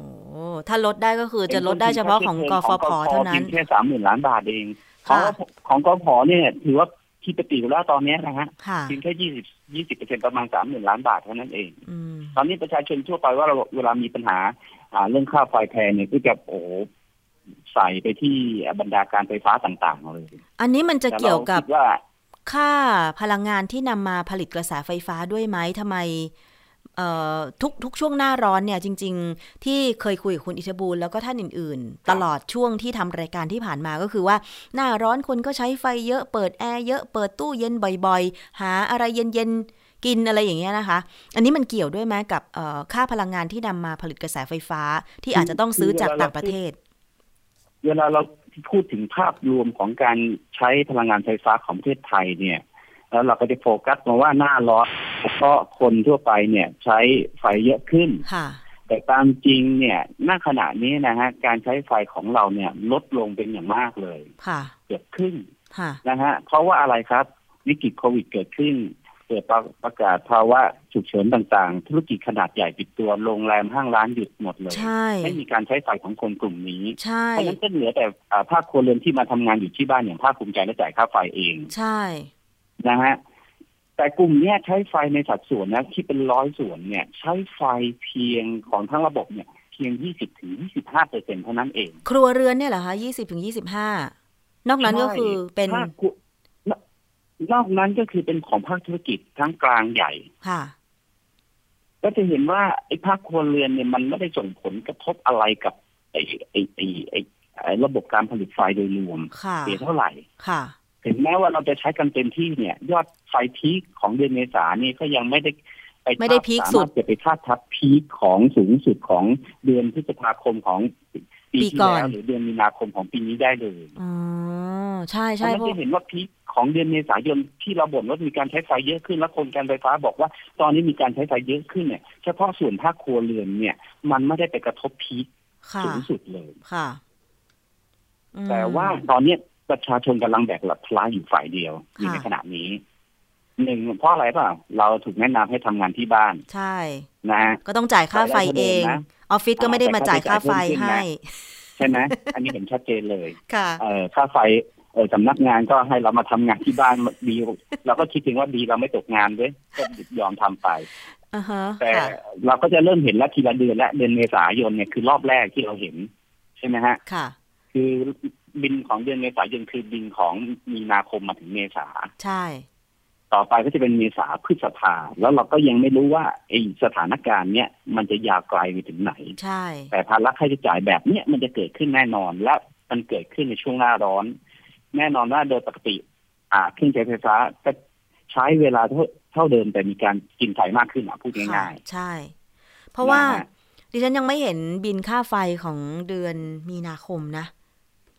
ถ้าลดได้ก็คือจะลดได้เฉพาะของกฟผเท่านั้พีนยงแค่สามหมื่นล้านบาทเองของค่ะของกฟเนี่ย ถือว่าที่ปกติอยู่แล้วตอนนี้นะฮะค่ะเพียงแค่ยี่สิบยี่สิบเปอร์เซ็นประมาณสามหมื่นล้านบาทเท่านั้นเองอืมตอนนี้ประชาชนทั่วไปว่าเราเวลามีปัญหา อ่า เรื่องค่าไฟแพงเนี่ยก็จะโอ้โหใส่ไปที่บรรดาการไฟฟ้าต่างๆเลย อันนี้มันจะเกี่ยวกับแต่ราคิดว่า ค่าพลังงานที่นำมาผลิตกระแสไฟฟ้าด้วยไหมทำไมเอ่อทุกทุกช่วงหน้าร้อนเนี่ยจริง ๆ ที่เคยคุยกับคุณอิทบูลแล้วก็ท่านอื่น ๆ ตลอดช่วงที่ทำรายการที่ผ่านมาก็คือว่าหน้าร้อนคนก็ใช้ไฟเยอะเปิดแอร์เยอะเปิดตู้เย็นบ่อย ๆ หาอะไรเย็นๆกินอะไรอย่างเงี้ยนะคะ อันนี้มันเกี่ยวด้วยไหมกับเอ่อค่าพลังงานที่นำมาผลิตกระแสไฟฟ้าที่อาจจะต้องซื้อจากต่างประเทศ เวลาเรา พูดถึงภาพรวมของการใช้พลังงานไฟฟ้าของประเทศไทยเนี่ย แล้วเราก็จะโฟกัสมาว่าหน้าร้อนเพราะคนทั่วไปเนี่ยใช้ไฟเยอะขึ้นค่ะแต่ตามจริงเนี่ยณขณะนี้นะฮะการใช้ไฟของเราเนี่ยลดลงเป็นอย่างมากเลย ค่ะ เกือบครึ่งค่ะนะฮะเพราะว่าอะไรครับวิกฤตโควิดเกิดขึ้น เกิดประประกาศภาวะฉุกเฉินต่างๆ ธุรกิจขนาดใหญ่ปิดตัวโรงแรมห้างร้านหยุดหมดเลยใช่ไม่มีการใช้ไฟของคนกลุ่มนี้ใช่เพราะฉะนั้นก็เหลือแต่อ่าภาคครัวเรือนที่มาทำงานอยู่ที่บ้านอย่างภาคภูมิใจและจ่ายค่าไฟเอง ใช่ นะฮะ แต่กลุ่มเนี้ยใช้ไฟในสัดส่วนนะที่เป็นร้อยส่วนเนี่ย ใช้ไฟเพียงของทั้งระบบเนี่ยเพียง 20ถึง25เปอร์เซ็นเท่านั้นเอง ครัวเรือนเนี่ยเหรอคะยี่สิบถึงยี่สิบห้านอกนั้นก็คือเป็นภาคครัว นนอกนั้นก็คือเป็นของภาคธุรกิจทั้งกลางใหญ่ค่ะ ก็จะเห็นว่าไอ้ภาคครัวเรือนเนี่ยมันไม่ได้ส่งผลกระทบอะไรกับไอ้ไอ้ไอ้ไอ้ไอ้ระบบการผลิตไฟโดยรวมค่ะเสียเท่าไหร่ค่ะ ถึงแม้ว่าเราจะใช้กันเต็มที่เนี่ย ยอดไฟพีคของเดือนเมษานี่ก็ยังไม่ได้ไปไม่ได้พีคสุดสามารถจะไปคาดทับพีคของสูงสุดของเดือนพฤษภาคมของ ปีปีที่ก่อนแล้วหรือเดือนมีนาคมของปีนี้ได้เลยอ๋อใช่ใช่เพเพราะราะจะเห็นว่าพีคของเดือนเมษายนที่เราบ่นว่ามีการใช้ไฟเยอะขึ้น แล้วคนการไฟฟ้าบอกว่า ตอนนี้มีการใช้ไฟเยอะขึ้นเนี่ยเฉพาะส่วนภาคครัวเรือนเนี่ย มันไม่ได้ไปกระทบพีคค่ะสูงสุดเลยค่ะอืมแต่ว่าตอนเนี้ยประชาชนกำลังแบกหลับพลาอยู่ฝ่ายเดียวอยู่ค่ะในขณะนี้ หนึ่งเพราะอะไรเปล่า เราถูกแนะนำให้ทำงานที่บ้าน ใช่นะฮะก็ต้องจ่ายค่าไฟเองแต่ละคนเองนะออฟฟิศก็ไม่ได้มาจ่ายค่าไฟแต่ค่าใช้จ่ายเพิ่มขึ้นนะให้ ใช่ไหมอันนี้เห็นชัดเจนเลยค่ะเออค่าไฟเออสำนักงานก็ให้เรามาทำงานที่บ้านดีเราก็คิดถึงว่าดีเราไม่ตกงานด้วยก็ยอมทำไปอ่าฮะแต่ค่ะเราก็จะเริ่มเห็นแล้วทีละเดือนและเดือนเมษายนเนี่ยคือรอบแรกที่เราเห็น ใช่ไหมฮะค่ะ คือบินของเดือนเมษายนคือบินของมีนาคมมาถึงเมษาใช่ ต่อไปก็จะเป็นเมษาพฤษภา แล้วเราก็ยังไม่รู้ว่าไอ้สถานการณ์เนี้ยมันจะยาวไกลไปถึงไหน ใช่ แต่ภาระค่าใช้จ่ายแบบเนี้ยมันจะเกิดขึ้นแน่นอน และมันเกิดขึ้นในช่วงหน้าร้อน แน่นอนว่าโดยปกติ อ่าเครื่องใช้ไฟฟ้าก็ใช้เวลาเท่าเท่าเดิมแต่มีการกินไฟมากขึ้นอะพูดค่ะง่ายใช่ เพราะว่านะฮะดิฉันยังไม่เห็นบินค่าไฟของเดือนมีนาคมนะ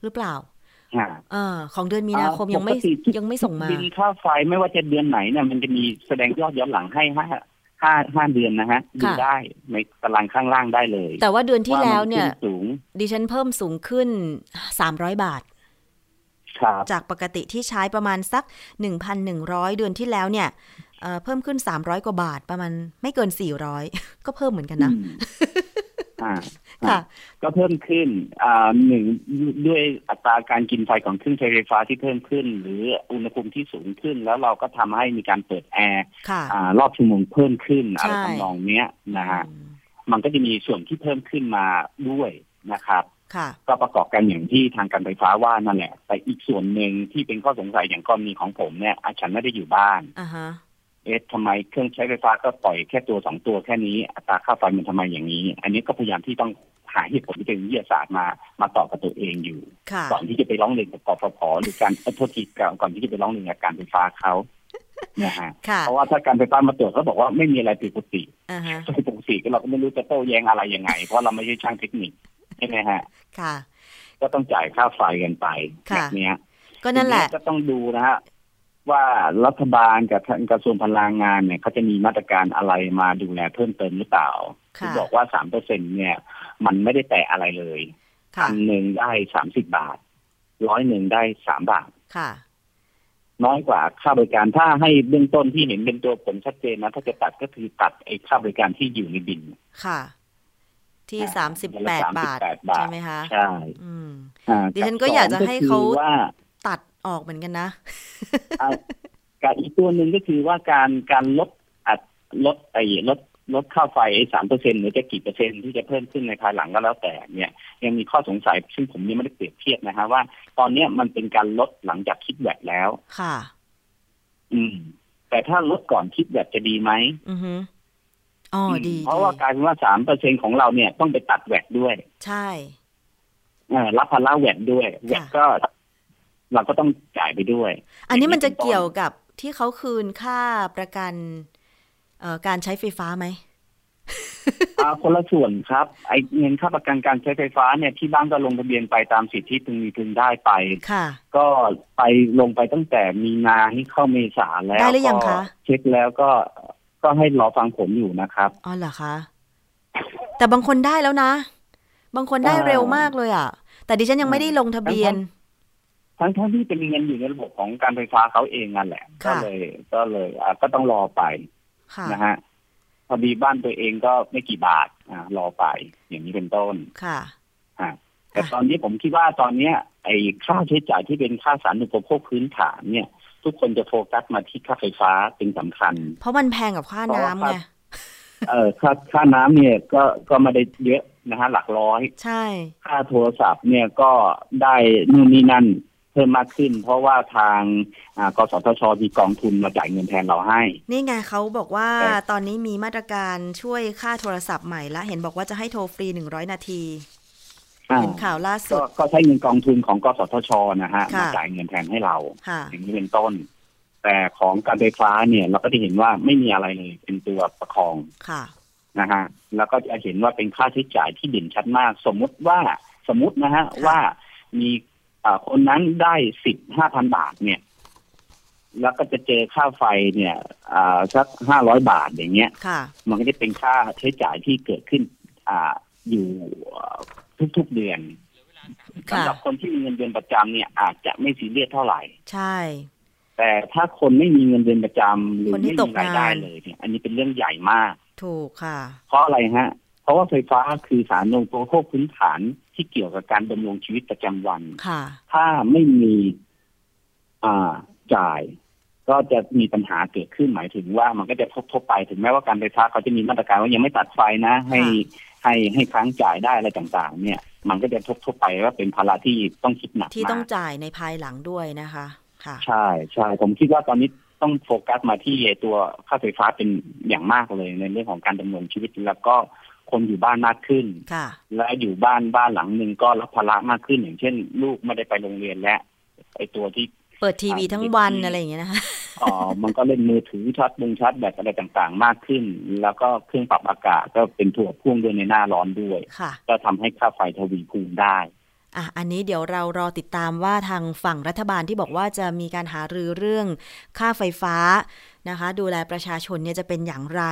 หรือเปล่าๆ อ่าเออของเดือนมีนาคมยังไม่ปกติทุกยังไม่ส่งมาบินค่าไฟไม่ว่าจะเดือนไหนเนี่ยมันจะมีแสดงยอดย้อนหลังให้ห้าห้าห้าเดือนนะฮะดูค่ะได้ในตารางข้างล่างได้เลย แต่ว่าเดือนที่แล้วเนี่ยามัขึ้สูงดิฉันเพิ่มสูงขึ้น300บาทครับจากปกติที่ใช้ประมาณสัก1,100เดือนที่แล้วเนี่ยเอ่อเพิ่มขึ้น300กว่าบาทประมาณไม่เกิน400ก็เพิ่มเหมือนกันนะ อืมอ่าค่ะ ก็เพิ่มขึ้นอ่าหนึ่งด้วยอัตราการกินไฟของเครื่องใช้ไฟฟ้าที่เพิ่มขึ้น หรืออุณหภูมิที่สูงขึ้น แล้วเราก็ทำให้มีการเปิดแอร์ค่ะอ่ารอบชั่วโมงเพิ่มขึ้นอะไรใช่ทำนองเนี้ยนะฮะอืมมันก็จะมีส่วนที่เพิ่มขึ้นมาด้วยนะครับค่ะก็ประกอบกันอย่างที่ทางการไฟฟ้าว่านั่นแหละ แต่อีกส่วนหนึ่งที่เป็นข้อสงสัยอย่างกรณีของผมเนี่ยอาฉันไม่ได้อยู่บ้านอ่าฮะ เอ๊ะทำไมเครื่องใช้ไฟฟ้าก็ปล่อยแค่ตัวสองตัวแค่นี้อัตราค่าไฟมันทำไมอย่างนี้ อันนี้ก็พยายามที่ต้องหาเหตุผลที่เป็นวิทยาศาสตร์มามาตอบกับตัวเองอยู่ค่ะก่อนที่จะไปร้องเรียนกับกฟผหรือการเอ่อโทษทีก่อนก่อนที่จะไปร้องเรียนกับการไฟฟ้าเขานะฮะค่ะเพราะว่าถ้าการไฟฟ้ามาตรวจเขาบอกว่าไม่มีอะไรผิดปกติอ่าฮะผิดปกติก็เราก็ไม่รู้จะโต้แย้งอะไรยังไง เพราะเราไม่ใช่ช่างเทคนิคใช่ไหมฮะค่ะ ก็ต้องจ่ายค่าไฟกันไปค่ะแบบเนี้ยก็นั่นแหละทีก็ต้องดูนะฮะ ว่ารัฐบาลกับทางกระทรวงพลังงานเนี่ยเขาจะมีมาตรการอะไรมาดูแลเพิ่มเติมหรือเปล่าค่ะที่บอกว่าสามเปอร์เซ็นเนี่ย มันไม่ได้แตะอะไรเลยค่ะพันหนึ่งได้สามสิบบาท ร้อยหนึ่งได้สามบาทค่ะ น้อยกว่าค่าบริการถ้าให้เบื้องต้นที่เห็นเป็นตัวผลชัดเจนนะถ้าจะตัดก็คือตัดไอ้ค่าบริการที่อยู่ในบินค่ะที่อ่าสามสิบเดือนแปละดบาท38บาท ใช่ไหมคะ ใช่อืมอ่าดิฉันก็อยากจะให้เขาบส องก็คือว่าตัดออกเหมือนกันนะอ่ากับอีกตัวหนึ่งก็คือว่าการการลดอัดลดไอ้ลดลดค่าไฟสามเปอร์เซ็นหรือจะกี่เปอร์เซ็นต์ที่จะเพิ่มขึ้นในภายหลังก็แล้วแต่เนี่ย ยังมีข้อสงสัยซึ่งผมยังไม่ได้เปรียบเทียบนะฮะว่า ตอนเนี้ยมันเป็นการลดหลังจากคิดแวดแล้ว ค่ะ อืม แต่ถ้าลดก่อนคิดแวดจะดีไหมอือฮึอ๋อดี เพราะว่ากลายเป็นว่าสามเปอร์เซ็นของเราเนี่ยต้องไปตัดแวดด้วย ใช่เอ่อรับภาระแวดด้วยแวดก็ เราก็ต้องจ่ายไปด้วย อันนี้มันจะอย่างนี้เป็นต้นเกี่ยวกับที่เขาคืนค่าประกันเอ่อการใช้ไฟฟ้าไหมอ่าคนละส่วนครับไอเงินค่าประกันการใช้ไฟฟ้าเนี่ยที่บ้านก็ลงทะเบียนไปตามสิทธิพึงมีพึงได้ไปค่ะ ก็ไปลงไปตั้งแต่มีนาให้เข้าเมษาแล้วได้หรือยังคะก็เช็คแล้วก็ก็ให้รอฟังผลอยู่นะครับอ๋อเหรอคะแต่บางคนได้แล้วนะ บางคนได้อ่าเร็วมากเลยอะ แต่ดิฉันยังไม่ได้ลงทะเบียน ทั้งทั้งที่เป็นเงินอยู่ในระบบของการไฟฟ้าเขาเองนั่นแหละ ก็ค่ะเลย ก็เลยอ่าก็ต้องรอไปค่ะนะฮะพอดีบ้านตัวเองก็ไม่กี่บาทอ่ารอไป อย่างนี้เป็นต้นค่ะอ่าแต่อะตอนนี้ผมคิดว่าตอนเนี้ย ไอ้ค่าใช้จ่ายที่เป็นค่าสาธารณูปโภคพื้นฐานเนี่ย ทุกคนจะโฟกัสมาที่ค่าไฟฟ้าเป็นสำคัญ เพราะมันแพงกับค่าน้ำเพราะไงว่าเออค่าค่าน้ำเนี่ยก็ก็ไม่ได้เยอะนะฮะหลักร้อย ใช่ ค่าโทรศัพท์เนี่ยก็ได้นู่นนี่นั่นเพิ่มมากขึ้น เพราะว่าทางอ่ากสทชมีกองทุนมาจ่ายเงินแทนเราให้ นี่ไงเขาบอกว่าแต่ตอนนี้มีมาตรการช่วยค่าโทรศัพท์ใหม่ละ เห็นบอกว่าจะให้โทรฟรีหนึ่งร้อยนาทีอ่าเห็นข่าวล่าสุก็ดก็ใช้เงินกองทุนของกสทชนะฮะค่ะมาจ่ายเงินแทนให้เราค่ะอย่างนี้เป็นต้น แต่ของการไฟฟ้าเนี่ยเราก็จะเห็นว่าไม่มีอะไรเลยเป็นตัวประคองค่ะนะฮะแล้วก็จะเห็นว่าเป็นค่าใช้จ่ายที่เด่นชัดมาก สมมุติว่าสมมตินะฮะค่ะว่ามีอ่า คนนั้นได้สิบห้าพันบาทเนี่ย แล้วก็จะเจอค่าไฟเนี่ยอ่าสักห้าร้อยบาทอย่างเงี้ยค่ะมันก็จะเป็นค่าใช้จ่ายที่เกิดขึ้น อ่าอยู่ทุกๆเดือนค่ะสำหรับคนที่มีเงินเดือนประจำเนี่ย อาจจะไม่ซีเรียสเท่าไหร่ ใช่ แต่ถ้าคนไม่มีเงินเดือนประจำหรือคนที่ไม่ตมีกรายได้งานเลยเนี่ย อันนี้เป็นเรื่องใหญ่มาก ถูกค่ะ เพราะอะไรฮะ เพราะว่าไฟฟ้าคือสารนงโปรโภคพื้นฐานที่เกี่ยวกับการดำรงชีวิตประจำวันค่ะถ้าไม่มีอ่าจ่ายก็จะมีปัญหาเกิดขึ้นหมายถึงว่ามันก็จะทบทบไปถึงแม้ว่าการไฟฟ้าเขาจะมีมาตรการว่ายังไม่ตัดไฟนะ ให้ให้ให้ค้างจ่ายได้อะไรต่างๆ เนี่ย มันก็จะทบทบไปว่าเป็นภาระที่ต้องคิดหนักที่มาต้องกจ่ายในภายหลังด้วยนะคะ ค่ะ ใช่ใช่ผมคิดว่าตอนนี้ต้องโฟกัสมาที่ตัวค่าไฟฟ้าเป็นอย่างมากเลยในเรื่องของการดำรงชีวิตแล้วก็ คนอยู่บ้านมากขึ้นค่ะและอยู่บ้านบ้านหลังหนึ่งก็รับภาระมากขึ้นอย่างเช่น ลูกไม่ได้ไปโรงเรียนและไอตัวที่เปิดทีวีทั้งวันอะไรอย่างเงี้ยนะคะอ๋อ มันก็เล่นมือถือชัดบงชัดแบตอะไรต่างๆ มากขึ้น แล้วก็เครื่องปรับอากาศก็เป็นถั่วพ่วงด้วยในหน้าร้อนด้วยค่ะก็ทำให้ค่าไฟทวีคูณได้ อะ อันนี้เดี๋ยวเรารอติดตามว่าทางฝั่งรัฐบาลที่บอกว่าจะมีการหารือเรื่องค่าไฟฟ้านะคะ ดูแลประชาชนเนี่ยจะเป็นอย่างไร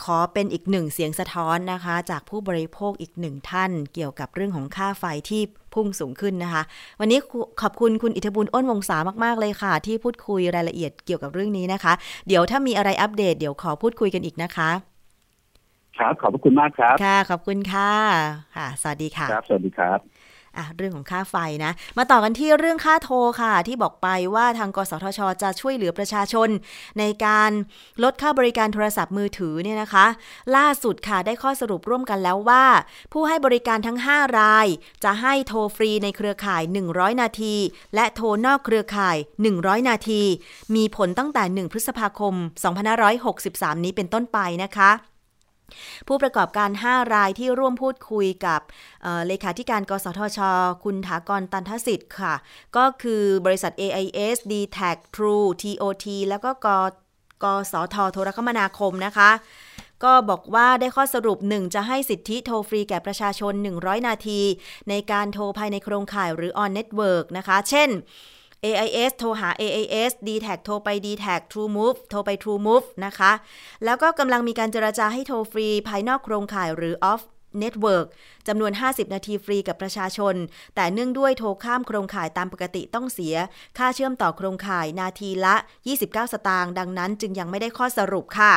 ขอเป็นอีกหนึ่งเสียงสะท้อนนะคะ จากผู้บริโภคอีกหนึ่งท่าน เกี่ยวกับเรื่องของค่าไฟที่พุ่งสูงขึ้นนะคะ วันนี้ขอบคุณคุณอิทธิบุญอ้นวงศามาก ๆ เลยค่ะ ที่พูดคุยรายละเอียดเกี่ยวกับเรื่องนี้นะคะ เดี๋ยวถ้ามีอะไรอัปเดตเดี๋ยวขอพูดคุยกันอีกนะคะ ครับ ขอบพระคุณมากครับ ค่ะ ขอบคุณค่ะ ค่ะ สวัสดีค่ะ ครับ สวัสดีครับ อะเรื่องของค่าไฟนะ มาต่อกันที่เรื่องค่าโทรค่ะ ที่บอกไปว่าทางกสทช จะช่วยเหลือประชาชน ในการลดค่าบริการโทรศัพท์มือถือเนี่ยนะคะ ล่าสุดค่ะได้ข้อสรุปร่วมกันแล้วว่า ผู้ให้บริการทั้ง 5 ราย จะให้โทรฟรีในเครือข่าย 100 นาที และโทรนอกเครือข่าย 100 นาที มีผลตั้งแต่ 1 พฤษภาคม 2563 นี้เป็นต้นไปนะคะ ผู้ประกอบการ 5 รายที่ร่วมพูดคุยกับเเลขาธิการกสทช คุณถากรตันทสิทธิ์ค่ะ ก็คือบริษัท AIS d t a c True TOT แล้วก็กกสทโทรคมนาคมนะคะ ก็บอกว่าได้ข้อสรุป 1 จะให้สิทธิโทรฟรีแก่ประชาชน 100 นาที ในการโทรภายในโครงข่ายหรือ on network นะคะ เช่น AIS โทรหา AIS d t a c โทรไป d t a c TrueMove โทรไป TrueMove นะคะ แล้วก็กำลังมีการเจรจาให้โทรฟรีภายนอกโครงข่ายหรือ off Network จำนวน 50 นาทีฟรีกับประชาชน แต่เนื่องด้วยโทรข้ามโครงข่ายตามปกติต้องเสีย ค่าเชื่อมต่อโครงข่ายนาทีละ 29 สตางค์ ดังนั้นจึงยังไม่ได้ข้อสรุปค่ะ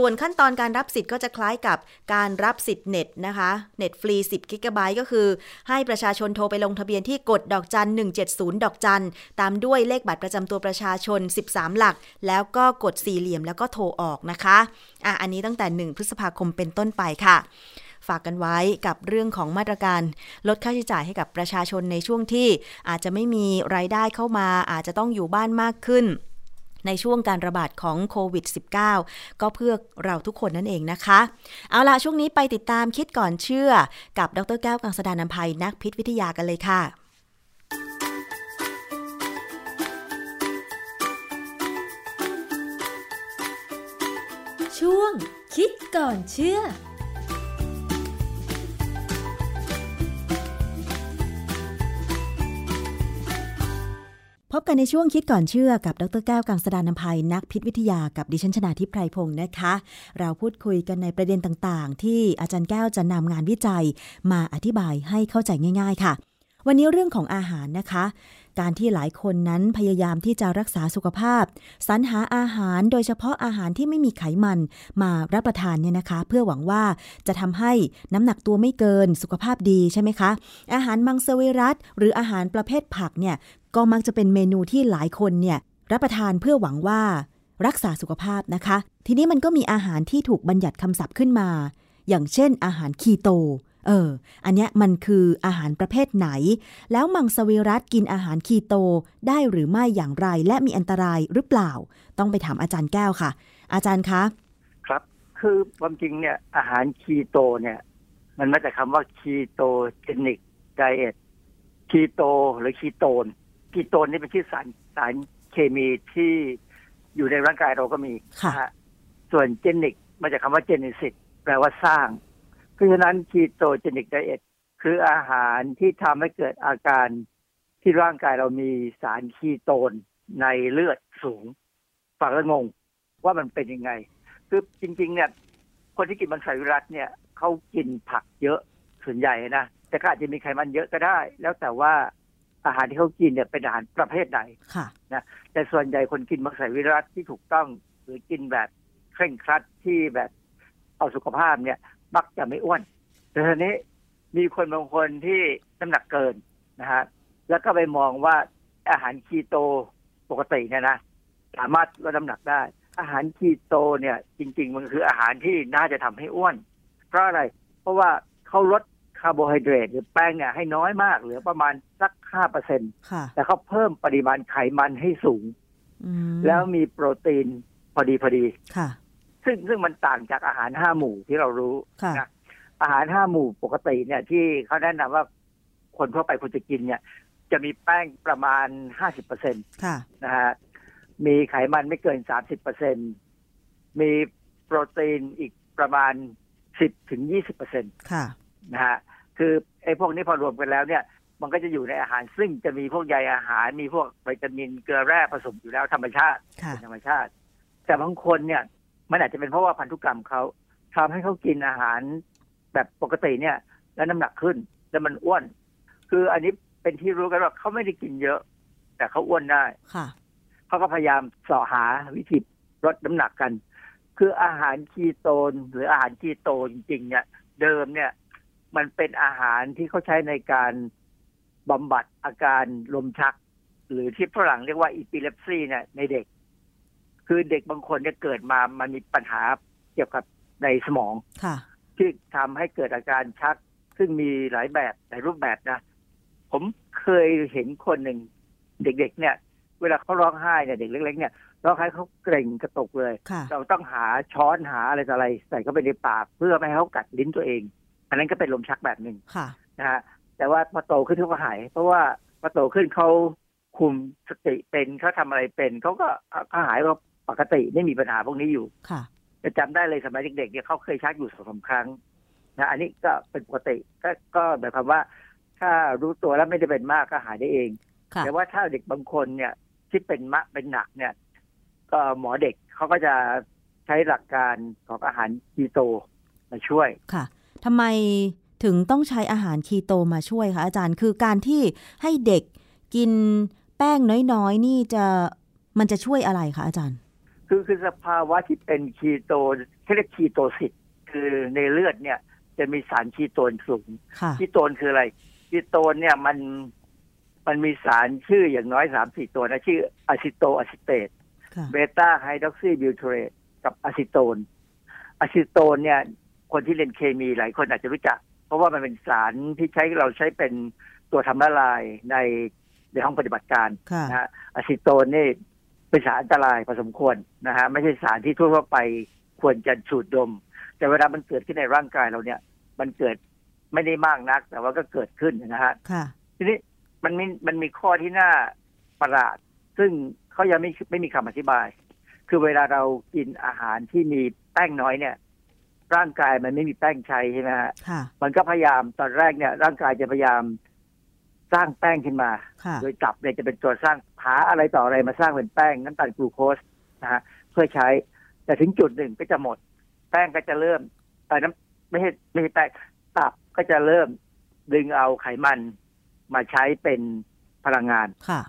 ส่วนขั้นตอนการรับสิทธิ์ก็จะคล้ายกับการรับสิทธิ์เน็ตนะคะเน็ตฟรี 10 กิกะไบต์ก็คือ ให้ประชาชนโทรไปลงทะเบียนที่กดดอกจัน 170 ดอกจัน ตามด้วยเลขบัตรประจำตัวประชาชน 13 หลัก แล้วก็กดสี่เหลี่ยมแล้วก็โทรออกนะคะอะอันนี้ตั้งแต่ 1 พฤษภาคมเป็นต้นไปค่ะฝากกันไว้กับเรื่องของมาตรการลดค่าใช้จ่ายให้กับประชาชนในช่วงที่อาจจะไม่มีรายได้เข้ามา อาจจะต้องอยู่บ้านมากขึ้น ในช่วงการระบาดของโควิด -19 ก็เพื่อเราทุกคนนั่นเองนะคะ เอาละช่วงนี้ไปติดตามคิดก่อนเชื่อ กับดรแก้วกังสดานนภัยนักพิษวิทยากันเลยค่ะ ช่วงคิดก่อนเชื่อ บกันในช่วงคิดก่อนเชื่อกับดรแก้วกังสดานนภัยนักพิษวิทยากับดิฉันชนาทิพไพรพงศ์นะคะ เราพูดคุยกันในประเด็นต่างๆ ที่อาจารย์แก้วจะนำงานวิจัย มาอธิบายให้เข้าใจง่าย ๆ ค่ะ วันนี้เรื่องของอาหารนะคะ การที่หลายคนนั้นพยายามที่จะรักษาสุขภาพ สรรหาอาหารโดยเฉพาะอาหารที่ไม่มีไขมันมารับประทานเนี่ยนะคะ เพื่อหวังว่าจะทำให้น้ำหนักตัวไม่เกินสุขภาพดีใช่ไหมคะ อาหารมังสวิรัตหรืออาหารประเภทผักเนี่ยก็มักจะเป็นเมนูที่หลายคนเนี่ยรับประทานเพื่อหวังว่ารักษาสุขภาพนะคะ ทีนี้มันก็มีอาหารที่ถูกบัญญัติคำศัพท์ขึ้นมา อย่างเช่น อาหารคีโต เออ อันเนี้ยมันคืออาหารประเภทไหน แล้วมังสวิรัตกินอาหารคีโตได้หรือไม่อย่างไร และมีอันตรายหรือเปล่า ต้องไปถามอาจารย์แก้วค่ะ อาจารย์คะ ครับ คือความจริงเนี่ยอาหารคีโตเนี่ย มันมาจากคำว่า ketogenic diet คีโตหรือคีโตนคีโตนนี่เป็นชื่อสารสารเคมีที่อยู่ในร่างกายเราก็มีค่ะนะฮะส่วน genic มาจากคำว่า genesis แปลว่าสร้าง เพราะฉะนั้น ketogenic diet คืออาหารที่ทำให้เกิดอาการที่ร่างกายเรามีสารคีโตนในเลือดสูงฟังแล้วงงว่ามันเป็นยังไง คือจริง ๆ เนี่ย คนที่กินมังสวิรัตเนี่ยเขากินผักเยอะส่วนใหญ่นะแต่ก็อาจจะมีไขมันเยอะก็ได้ แล้วแต่ว่าอาหารที่เขากินเนี่ยเป็นอาหารประเภทไหนค่ะแต่ส่วนใหญ่คนกินมังสวิรัตที่ถูกต้อง หรือกินแบบเคร่งครัดที่แบบเอาสุขภาพเนี่ย มักจะไม่อ้วน แต่ทีนี้มีคนบางคนที่น้ำหนักเกินนะฮะแล้วก็ไปมองว่าอาหารคีโตปกติเนี่ยนะสามารถลดน้ำหนักได้ อาหารคีโตเนี่ย จริง ๆ มันคืออาหารที่น่าจะทำให้อ้วน เพราะอะไร เพราะว่าเขาลดคาร์โบไฮเดรตหรือแป้งเนี่ยให้น้อยมาก เหลือประมาณสักห้าเปอร์เซ็นค่ะแต่เขาเพิ่มปริมาณไขมันให้สูงอืมแล้วมีโปรตีนพอดีพอดีค่ะ ซึ่งซึ่งมันต่างจากอาหารห้าหมู่ที่เรารู้ค่ะนะอาหารห้าหมู่ปกติเนี่ย ที่เขาแนะนำว่าคนทั่วไปควรจะกินเนี่ย จะมีแป้งประมาณห้าสิบเปอร์เซ็นตค่ะนะฮะมีไขมันไม่เกินสามสิบเปอร์เซ็นมีโปรตีนอีกประมาณสิบถึงยี่สิบเปอร์เซ็นตค่ะนะฮะคือไอ้พวกนี้พอรวมกันแล้วเนี่ย มันก็จะอยู่ในอาหารซึ่งจะมีพวกใยอาหาร มีพวกวิตามินเกลือแร่ผสมอยู่แล้วธรรมชาติค่ะเป็นธรรมชาติ แต่บางคนเนี่ย มันอาจจะเป็นเพราะว่าพันธุกรรมเขาทำให้เขากินอาหารแบบปกติเนี่ย แล้วน้ำหนักขึ้น แล้วมันอ้วน คืออันนี้เป็นที่รู้กันว่าเขาไม่ได้กินเยอะ แต่เขาอ้วนได้ค่ะเขาก็พยายามเสาะหาวิธีลดน้ำหนักกัน คืออาหารคีโตนหรืออาหารคีโตจริงๆเนี่ย เดิมเนี่ย มันเป็นอาหารที่เขาใช้ในการบำบัดอาการลมชัก หรือที่ฝรั่งเรียกว่าอีปิเลปซีเนี่ยในเด็ก คือเด็กบางคนเนี่ยเกิดมามันมีปัญหาเกี่ยวกับในสมองค่ะที่ทำให้เกิดอาการชัก ซึ่งมีหลายแบบหลายรูปแบบนะ ผมเคยเห็นคนหนึ่งเด็กๆเนี่ย เวลาเขาร้องไห้เนี่ยเด็กเล็กๆเนี่ยร้องไห้เขาเกร็งกระตุกเลยค่ะเราต้องหาช้อนหาอะไรต่ออะไร ใส่เข้าไปในปาก เพื่อไม่ให้เขากัดลิ้นตัวเอง อันนั้นก็เป็นลมชักแบบหนึ่งค่ะนะฮะแต่ว่าพอโตขึ้นเขาก็หาย เพราะว่าพอโตขึ้นเขาคุมสติเป็นเขาทำอะไรเป็นเขาก็เขาหายว่า ปกติไม่มีปัญหาพวกนี้อยู่ค่ะจะจำได้เลยสมัยเด็กๆเนี่ยเขาเคยชักอยู่สองสามครั้งนะอันนี้ก็เป็นปกติก็ก็หมายความว่า ถ้ารู้ตัวแล้วไม่ได้เป็นมากก็หายได้เองค่ะแต่ว่าถ้าเด็กบางคนเนี่ยที่เป็นมะเป็นหนักเนี่ย ก็หมอเด็กเขาก็จะใช้หลักการของอาหารคีโตมาช่วยค่ะทำไมถึงต้องใช้อาหารคีโตมาช่วยคะอาจารย์คือการที่ให้เด็กกินแป้งน้อยๆ นี่จะมันจะช่วยอะไรคะอาจารย์ คือคือสภาวะที่เป็นคีโตที่เรียก ketosis คือในเลือดเนี่ย จะมีสารคีโตนสูงค่ะคีโตนคืออะไรคีโตนเนี่ยมันมันมีสารชื่ออย่างน้อยสามสี่ตัวนะชื่อ acetoacetate ค่ะ beta-hydroxybutyrate กับอะซิโตนอะซิโตนเนี่ย คนที่เรียนเคมีหลายคนอาจจะรู้จัก เพราะว่ามันเป็นสารที่ใช้เราใช้เป็นตัวทำละลายในในห้องปฏิบัติการค่ะนะฮะอะซิโตนนี่ เป็นสารอันตรายพอสมควรนะฮะไม่ใช่สารที่ทั่วๆไปควรจะสูดดม แต่เวลามันเกิดขึ้นในร่างกายเราเนี่ย มันเกิดไม่ได้มากนัก แต่ว่าก็เกิดขึ้นนะฮะค่ะทีนี้มันมีมันมีข้อที่น่าประหลาด ซึ่งเขายังไม่ไม่มีคำอธิบาย คือเวลาเรากินอาหารที่มีแป้งน้อยเนี่ย ร่างกายมันไม่มีแป้งใช้ใช่ไหมฮะค่ะมันก็พยายามตอนแรกเนี่ย ร่างกายจะพยายาม สร้างแป้งขึ้นมาค่ะโดยตับเนี่ยจะเป็นตัวสร้างหาอะไรต่ออะไรมาสร้างเป็นแป้งน้ำตาลกลูโคสนะฮะเพื่อใช้ แต่ถึงจุดหนึ่งก็จะหมด แป้งก็จะเริ่มเออน้ำไม่ใช่ไม่ใช่แป้งตับก็จะเริ่มดึงเอาไขมันมาใช้เป็นพลังงานค่ะ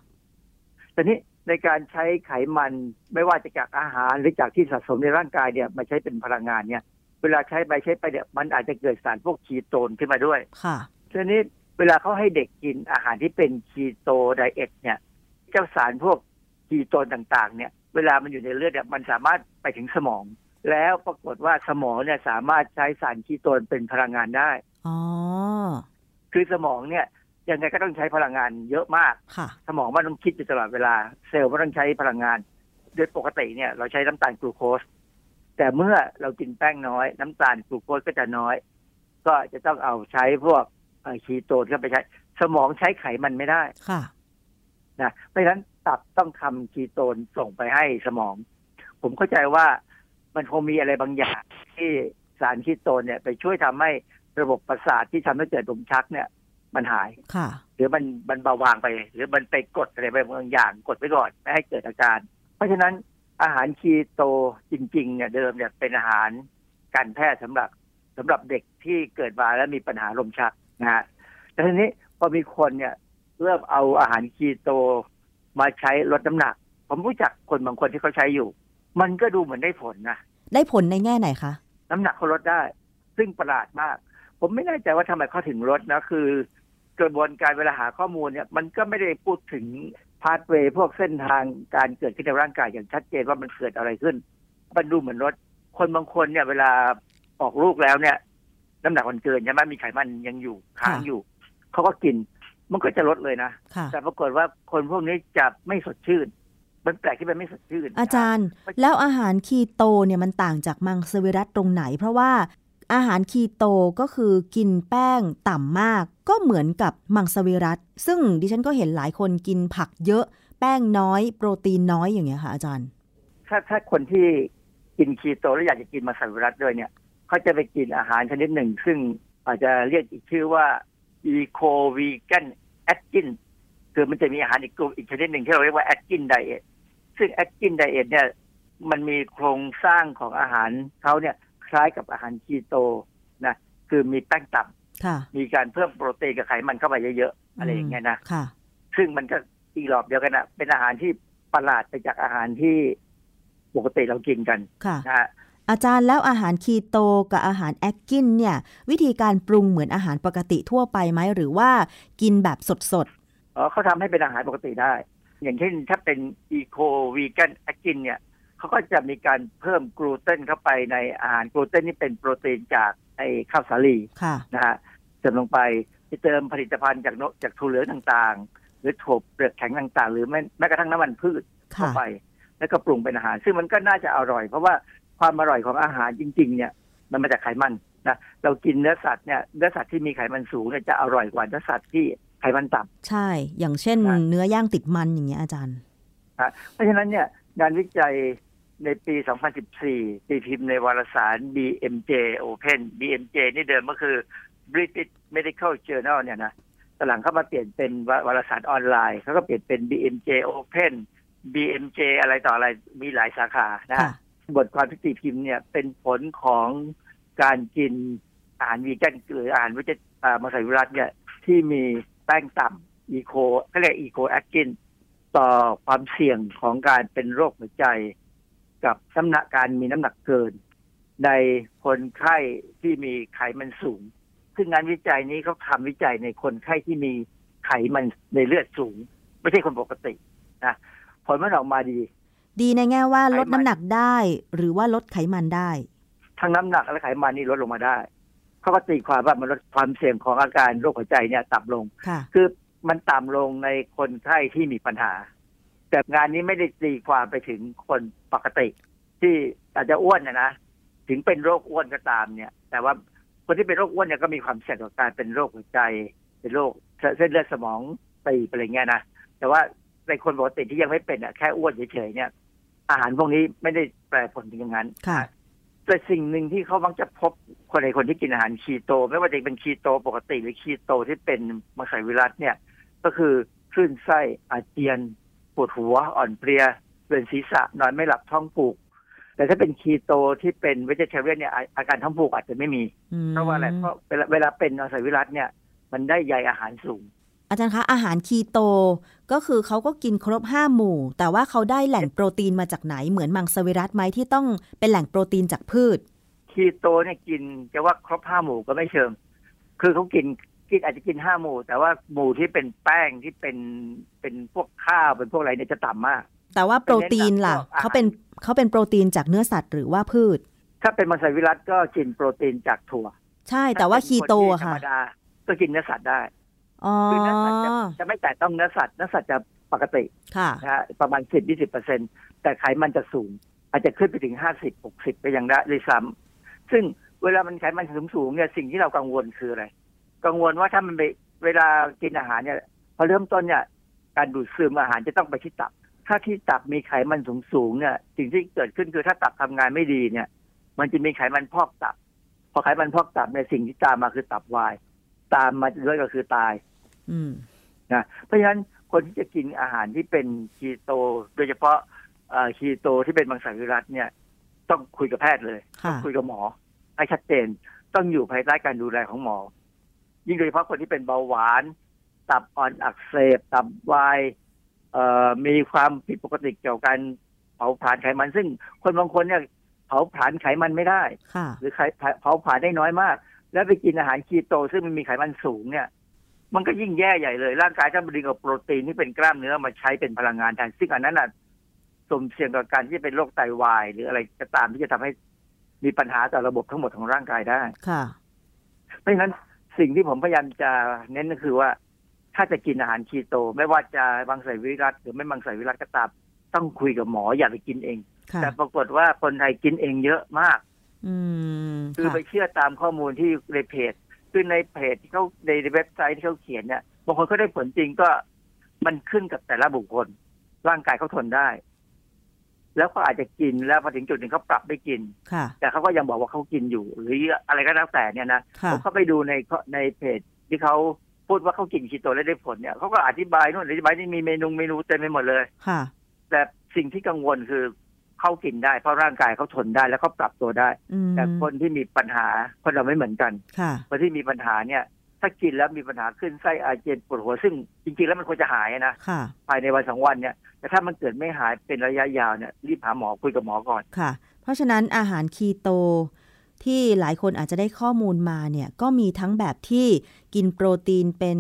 แต่นี้ในการใช้ไขมันไม่ว่าจะจากอาหารหรือจากที่สะสมในร่างกายเนี่ยมาใช้เป็นพลังงานเนี่ย เวลาใช้ไปใช้ไปเนี่ยมันอาจจะเกิดสารพวกคีโตนขึ้นมาด้วย ค่ะทีนี้ เวลาเขาให้เด็กกินอาหารที่เป็นคีโตไดเอทเนี่ยเจ้าสารพวกคีโตนต่างๆ เนี่ย เวลามันอยู่ในเลือดเนี่ยมันสามารถไปถึงสมอง แล้วปรากฏว่าสมองเนี่ยสามารถใช้สารคีโตนเป็นพลังงานได้อ๋อคือสมองเนี่ยยังไงก็ต้องใช้พลังงานเยอะมากค่ะสมองมันต้องคิดอยู่ตลอดเวลา เซลล์มันต้องใช้พลังงาน โดยปกติเนี่ย เราใช้น้ำตาลกลูโคส แต่เมื่อเรากินแป้งน้อย น้ำตาลกลูโคสก็จะน้อย ก็จะต้องเอาใช้พวกเอ่อ คีโตนเข้าไปใช้ สมองใช้ไขมันไม่ได้ค่ะนะเพราะฉะนั้นตับต้องทำคีโตนส่งไปให้สมอง ผมเข้าใจว่ามันคงมีอะไรบางอย่างที่สารคีโตนเนี่ย ไปช่วยทำให้ระบบประสาทที่ทำให้เกิดลมชักเนี่ย มันหายค่ะ หรือมันมันเบาบางไป หรือมันไปกดอะไรไปบางอย่างกดไว้ก่อนไม่ให้เกิดอาการ เพราะฉะนั้นอาหารคีโตจริงๆเนี่ยเดิมเนี่ยเป็นอาหารการแพทย์สำหรับสำหรับเด็กที่เกิดมาแล้วมีปัญหาลมชัก นะฮะแต่ทีนี้พอมีคนเนี่ยเริ่มเอาอาหารคีโตมาใช้ลดน้ำหนัก ผมรู้จักคนบางคนที่เขาใช้อยู่ มันก็ดูเหมือนได้ผลนะได้ผลในแง่ไหนคะน้ำหนักเขาลดได้ ซึ่งประหลาดมาก ผมไม่แน่ใจว่าทำไมเขาถึงลดนะคือกระบวนการเวลาหาข้อมูลเนี่ย มันก็ไม่ได้พูดถึงพาสเวย์พวกเส้นทางการเกิดขึ้นในร่างกายอย่างชัดเจนว่ามันเกิดอะไรขึ้นมันดูเหมือนลดคนบางคนเนี่ย เวลาออกลูกแล้วเนี่ย น้ำหนักมันเกินใช่ไหมมีไขมันยังอยู่ค้างอยู่เขาก็กิน มันก็จะลดเลยนะค่ะแต่ปรากฏว่าคนพวกนี้จะไม่สดชื่นมันแปลกที่มันไม่สดชื่นอาจารย์ แล้วอาหารคีโตเนี่ยมันต่างจากมังสวิรัตตรงไหน เพราะว่าอาหารคีโตก็คือกินแป้งต่ำมาก ก็เหมือนกับมังสวิรัตซึ่งดิฉันก็เห็นหลายคนกินผักเยอะ แป้งน้อย โปรตีนน้อยอย่างเงี้ยค่ะอาจารย์ ถ้าถ้าคนที่กินคีโตแล้วอยากจะกินมังสวิรัตด้วยเนี่ย เขาจะไปกินอาหารชนิดหนึ่ง ซึ่งอาจจะเรียกอีกชื่อว่า eco vegan atkin คือมันจะมีอาหารอีกกลุ่มอีกชนิดหนึ่งที่เราเรียกว่า atkin diet ซึ่ง atkin diet เนี่ยมันมีโครงสร้างของอาหารเขาเนี่ยคล้ายกับอาหารคีโตนะคือมีแป้งต่ค่ะำมีการเพิ่มโปรตีนกับไขมันเข้าไปเยอะๆอะไรอย่างเงี้ยนะค่ะซึ่งมันก็อีกรอบเดียวกันนะเป็นอาหารที่ประหลาดไปจากอาหารที่ปกติเรากินกันค่ะนะฮะ อาจารย์แล้วอาหารคีโตกับอาหารแอคกินเนี่ยวิธีการปรุงเหมือนอาหารปกติทั่วไปไหมหรือว่ากินแบบสดอ๋อเขาทำให้เป็นอาหารปกติได้ อย่างเช่นถ้าเป็นอีโควีแกนแอกินเนี่ยเขาก็จะมีการเพิ่มกลูเตนเข้าไปในอาหารกลูเตนนี่เป็นโปรตีนจากไอ้ข้าวสาลีๆค่ะนะฮะเติมลงไปไปเติมผลิตภัณฑ์จากนกจากถั่วเหลืองต่างๆ หรือถั่วเปลือกแข็งต่างๆ หรือแม้แม้กระทั่งน้ำมันพืชเข้าค่ะไป แล้วก็ปรุงเป็นอาหาร ซึ่งมันก็น่าจะอร่อย เพราะว่า ความอร่อยของอาหารจริง ๆ เนี่ย มันมาจากไขมันนะเรากินเนื้อสัตว์เนี่ยเนื้อสัตว์ที่มีไขมันสูงเนี่ยจะอร่อยกว่าเนื้อสัตว์ที่ไขมันต่ำใช่ อย่างเช่นครับเนื้อย่างติดมันอย่างเงี้ยอาจารย์เพราะฉะนั้นเนี่ยงานวิจัยในปี 2014 ตีพิมพ์ในวารสาร BMJ Open BMJ นี่เดิมก็คือ British Medical Journal เนี่ยนะตอนหลังเขามาเปลี่ยนเป็นววารสารออนไลน์เขาก็เปลี่ยนเป็น BMJ Open BMJ อะไรต่ออะไรมีหลายสาขานะค่ะ บทความที่ตีพิมพ์เนี่ยเป็นผลของการกินอาหารวีแกนหรืออาหารวิจัยมังสวิรัติเนี่ยที่มีแป้งต่ำ Eco เขาเรียก Eco-Atkins ต่อความเสี่ยงของการเป็นโรคหัวใจ กับน้ำหนักการมีน้ำหนักเกิน ในคนไข้ที่มีไขมันสูง ซึ่งงานวิจัยนี้เขาทำวิจัยในคนไข้ที่มีไขมันในเลือดสูง ไม่ใช่คนปกตินะผลมันออกมาดี ดีในแง่ว่าไขมันลดน้ำหนักได้ หรือว่าลดไขมันได้ ทั้งน้ำหนักและไขมันนี่ลดลงมาได้เขาก็ตีความว่ามันลดความเสี่ยงของอาการโรคหัวใจเนี่ยต่ำลงค่ะคือมันต่ำลงในคนไข้ที่มีปัญหา แต่งานนี้ไม่ได้ตีความไปถึงคนปกติ ที่อาจจะอ้วนนะนะถึงเป็นโรคอ้วนก็ตามเนี่ย แต่ว่าคนที่เป็นโรคอ้วนเนี่ยก็มีความเสี่ยงต่อการเป็นโรคหัวใจ เป็นโรคเส้นเลือดสมองตีบอะไรเงี้ยนะแต่ว่าในคนปกติที่ยังไม่เป็นอะแค่อ้วนเฉยๆเนี่ย อาหารพวกนี้ไม่ได้แปลผลถึงอย่างนั้นค่ะแต่สิ่งหนึ่งที่เขามักจะพบคนในคนที่กินอาหารคีโต ไม่ว่าจะเป็นคีโตปกติหรือคีโตที่เป็นมังสวิรัตเนี่ย ก็คือคลื่นไส้อาเจียนปวดหัวอ่อนเพลียเวียนศีรษะนอนไม่หลับท้องผูก แต่ถ้าเป็นคีโตที่เป็นเวจเทเรียนเนี่ยอาอาการท้องผูกอาจจะไม่มีอืมเพราะว่าอะไรเพราะเวลาเวลาเป็นมังสวิรัตเนี่ย มันได้ใยอาหารสูง อาจารย์คะอาหารคีโตก็คือเขาก็กินครบห้าหมู่ แต่ว่าเขาได้แหล่งโปรตีนมาจากไหนเหมือนมังสวิรัตไหมที่ต้องเป็นแหล่งโปรตีนจากพืช คีโตเนี่ยกินจะว่าครบห้าหมู่ก็ไม่เชิง คือเขากินกินอาจจะกินห้าหมู่ แต่ว่าหมู่ที่เป็นแป้งที่เป็นเป็นพวกข้าวเป็นพวกอะไรเนี่ยจะต่ำมาก แต่ว่าโปรตีนล่ะเป็นเน้นหลักพวกอาหารเขาเป็นเขาเป็นโปรตีนจากเนื้อสัตว์หรือว่าพืช ถ้าเป็นมังสวิรัตก็กินโปรตีนจากถั่ว ใช่แต่ว่าคีโตถ้าเป็นนที่ธรค่ะรมดาก็กินเนื้อสัตว์ได้อ๋อ คือเนื้อสัตว์จะจะไม่แตะต้องเนื้อสัตว์เนื้อสัตว์จะปกติค่ะนะฮะประมาณสิบยี่สิบเปอร์เซ็นแต่ไขมันจะสูง อาจจะขึ้นไปถึงห้าสิบหกสิบไปยังได้เลยซ้ำซึ่งเวลามันไขมันสูงสูงๆเนี่ยสิ่งที่เรากังวลคืออะไร กังวลว่าถ้ามันไปเวลากินอาหารเนี่ยพอเริ่มต้นเนี่ย การดูดซึมอาหารจะต้องไปที่ตับ ถ้าที่ตับมีไขมันสูงสูงๆเนี่ย สิ่งที่เกิดขึ้นคือถ้าตับทำงานไม่ดีเนี่ย มันจะมีไขมันพอกตับ พอไขมันพอกตับเนี่ยสิ่งที่ตามมาคือตับวาย ตามมาด้วยก็คือตายอืม นะเพราะฉะนั้นคนที่จะกินอาหารที่เป็นคีโต โดยเฉพาะเอ่อคีโตที่เป็นมังสวิรัตเนี่ย ต้องคุยกับแพทย์เลยค่ะต้องคุยกับหมอให้ชัดเจนต้องอยู่ภายใต้การดูแลของหมอ ยิ่งโดยเฉพาะคนที่เป็นเบาหวาน ตับอ่อนอักเสบ ตับวายเอ่อมีความผิดปกติเกี่ยวกับการเผาผลาญไขมัน ซึ่งคนบางคนเนี่ยเผาผลาญไขมันไม่ได้ค่ะหรือไขเผาผลาญได้น้อยมาก แล้วไปกินอาหารคีโต ซึ่งมันมีไขมันสูงเนี่ย มันก็ยิ่งแย่ใหญ่เลย ร่างกายจะดึงเอาโปรตีนที่เป็นกล้ามเนื้อมาใช้เป็นพลังงานแทนซึ่งอันนั้นน่ะสมเสี่ยงกับการที่จะเป็นโรคไตวาย หรืออะไรก็ตามที่จะทำให้มีปัญหาต่อระบบทั้งหมดของร่างกายได้ค่ะเพราะฉะนั้นสิ่งที่ผมพยายามจะเน้นก็คือว่า ถ้าจะกินอาหารคีโต ไม่ว่าจะบางใส่วิรัตหรือไม่บางใส่วิรัตก็ตามต้องคุยกับหมออย่าไปกินเองค่ะแต่ปรากฏว่าคนไทยกินเองเยอะมากอืมคือค่ะไปเชื่อตามข้อมูลที่ในเพจ คือในเพจที่เขาในเว็บไซต์ที่เขาเขียนเนี่ยบางคนเขาได้ผลจริงก็มันขึ้นกับแต่ละบุคคล ร่างกายเขาทนได้ แล้วก็อาจจะกินแล้วพอถึงจุดหนึ่งเขาปรับไม่กินค่ะแต่เขาก็ยังบอกว่าเขากินอยู่ หรืออะไรก็แล้วแต่เนี่ยนะค่ะผมเข้าไปดูในในเพจที่เขาพูดว่าเขากินคีโตแล้วได้ผลเนี่ยเขาก็อธิบายนู่นอธิบายนี่มีเมนูเมนูเต็มไปหมดเลยค่ะแต่สิ่งที่กังวลคือ เขากินได้ เพราะร่างกายเขาทนได้แล้วเขาปรับตัวได้อืมแต่คนที่มีปัญหาคนเราไม่เหมือนกันค่ะคนที่มีปัญหาเนี่ย ถ้ากินแล้วมีปัญหาขึ้นไส้อาเจียนปวดหัวซึ่งจริงๆแล้วมันควรจะหายนะค่ะภายในวันสองวันเนี่ยแต่ถ้ามันเกิดไม่หายเป็นระยะยาวเนี่ยรีบหาหมอคุยกับหมอก่อนค่ะ เพราะฉะนั้นอาหารคีโตที่หลายคนอาจจะได้ข้อมูลมาเนี่ยก็มีทั้งแบบที่กินโปรตีนเป็น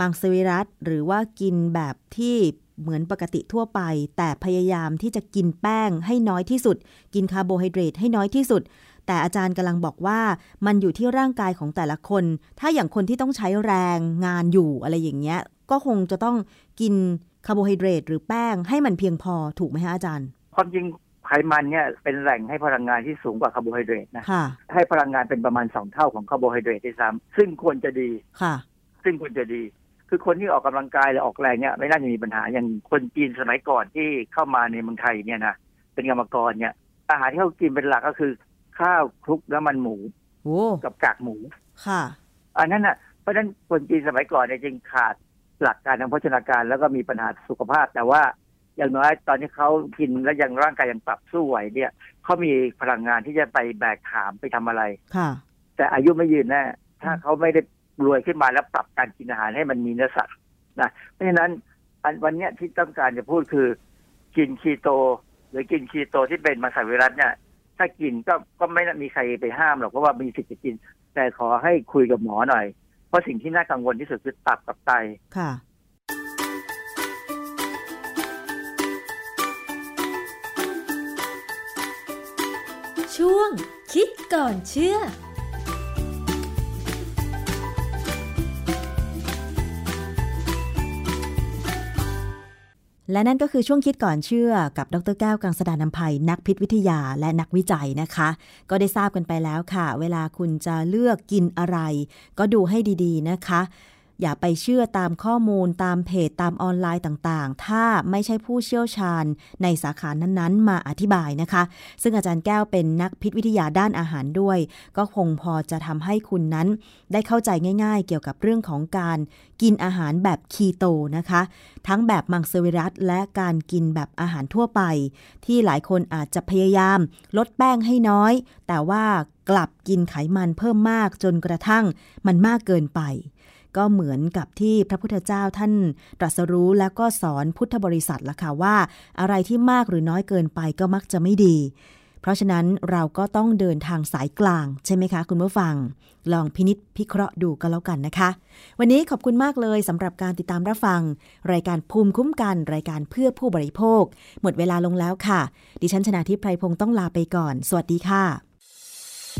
มังสวิรัติหรือว่ากินแบบที่ เหมือนปกติทั่วไป แต่พยายามที่จะกินแป้งให้น้อยที่สุด กินคาร์โบไฮเดรตให้น้อยที่สุด แต่อาจารย์กำลังบอกว่ามันอยู่ที่ร่างกายของแต่ละคน ถ้าอย่างคนที่ต้องใช้แรงงานอยู่อะไรอย่างเงี้ย ก็คงจะต้องกินคาร์โบไฮเดรตหรือแป้งให้มันเพียงพอถูกไหมฮะอาจารย์ความจริงไขมันเนี่ยเป็นแหล่งให้พลังงานที่สูงกว่าคาร์โบไฮเดรตนะค่ะให้พลังงานเป็นประมาณสองเท่าของคาร์โบไฮเดรตด้วยซ้ำซึ่งควรจะดีค่ะ ซึ่งควรจะดี คือคนที่ออกกำลังกายหรือออกแรงเนี่ยไม่น่าจะมีปัญหาอย่างคนจีนสมัยก่อนที่เข้ามาในเมืองไทยเนี่ยนะเป็นกรรมกรเนี่ย อาหารที่เขากินเป็นหลักก็คือ ข้าวคลุกน้ำมันหมูโอ้กับกากหมูค่ะ อันนั้นน่ะเพราะฉะนั้นคนจีนสมัยก่อนเนี่ยจึงขาดหลักการทางโภชนาการแล้วก็มีปัญหาสุขภาพ แต่ว่าอย่างน้อยตอนที่เขากินแล้วยังร่างกายยังปรับสู้ไหวเนี่ยเขามีพลังงานที่จะไปแบกขามไปทำอะไรค่ะ แต่อายุไม่ยืนแน่ถ้าเขาไม่ได้ รวยขึ้นมาแล้วปรับการกินอาหารให้มันมีเนื้อสัตว์นะเพราะฉะนั้นอันวันเนี้ยที่ต้องการจะพูดคือ กินคีโต หรือกินคีโตที่เป็นมังสวิรัตเนี่ย ถ้ากินก็ก็ไม่มีใครไปห้ามหรอกเพราะว่ามีสิทธิ์จะกิน แต่ขอให้คุยกับหมอหน่อย เพราะสิ่งที่น่ากังวลที่สุดคือตับกับไตค่ะช่วงคิดก่อนเชื่อ และนั่นก็คือช่วงคิดก่อนเชื่อกับดรแก้วกังสดานนภัย นักพิษวิทยาและนักวิจัยนะคะ ก็ได้ทราบกันไปแล้วค่ะ เวลาคุณจะเลือกกินอะไร ก็ดูให้ดีๆนะคะ อย่าไปเชื่อตามข้อมูลตามเพจตามออนไลน์ต่างๆ ถ้าไม่ใช่ผู้เชี่ยวชาญในสาขานั้นๆ มาอธิบายนะคะ ซึ่งอาจารย์แก้วเป็นนักพิษวิทยาด้านอาหารด้วย ก็คงพอจะทำให้คุณนั้น ได้เข้าใจง่าย ๆ เกี่ยวกับเรื่องของการกินอาหารแบบคีโตนะคะ ทั้งแบบมังสวิรัตและการกินแบบอาหารทั่วไป ที่หลายคนอาจจะพยายาม ลดแป้งให้น้อย แต่ว่ากลับกินไขมันเพิ่มมากจนกระทั่งมันมากเกินไป ก็เหมือนกับที่พระพุทธเจ้าท่านตรัสรู้แล้วก็สอนพุทธบริษัทละค่ะว่า อะไรที่มากหรือน้อยเกินไปก็มักจะไม่ดี เพราะฉะนั้นเราก็ต้องเดินทางสายกลางใช่ไหมคะ คุณผู้ฟัง ลองพินิษพิเคราะห์ดูก็แล้วกันนะคะ วันนี้ขอบคุณมากเลยสำหรับการติดตามรับฟัง รายการภูมิคุ้มกัน รายการเพื่อผู้บริโภค หมดเวลาลงแล้วค่ะ ดิฉันชนะทิพไพรพงศ์ต้องลาไปก่อน สวัสดีค่ะ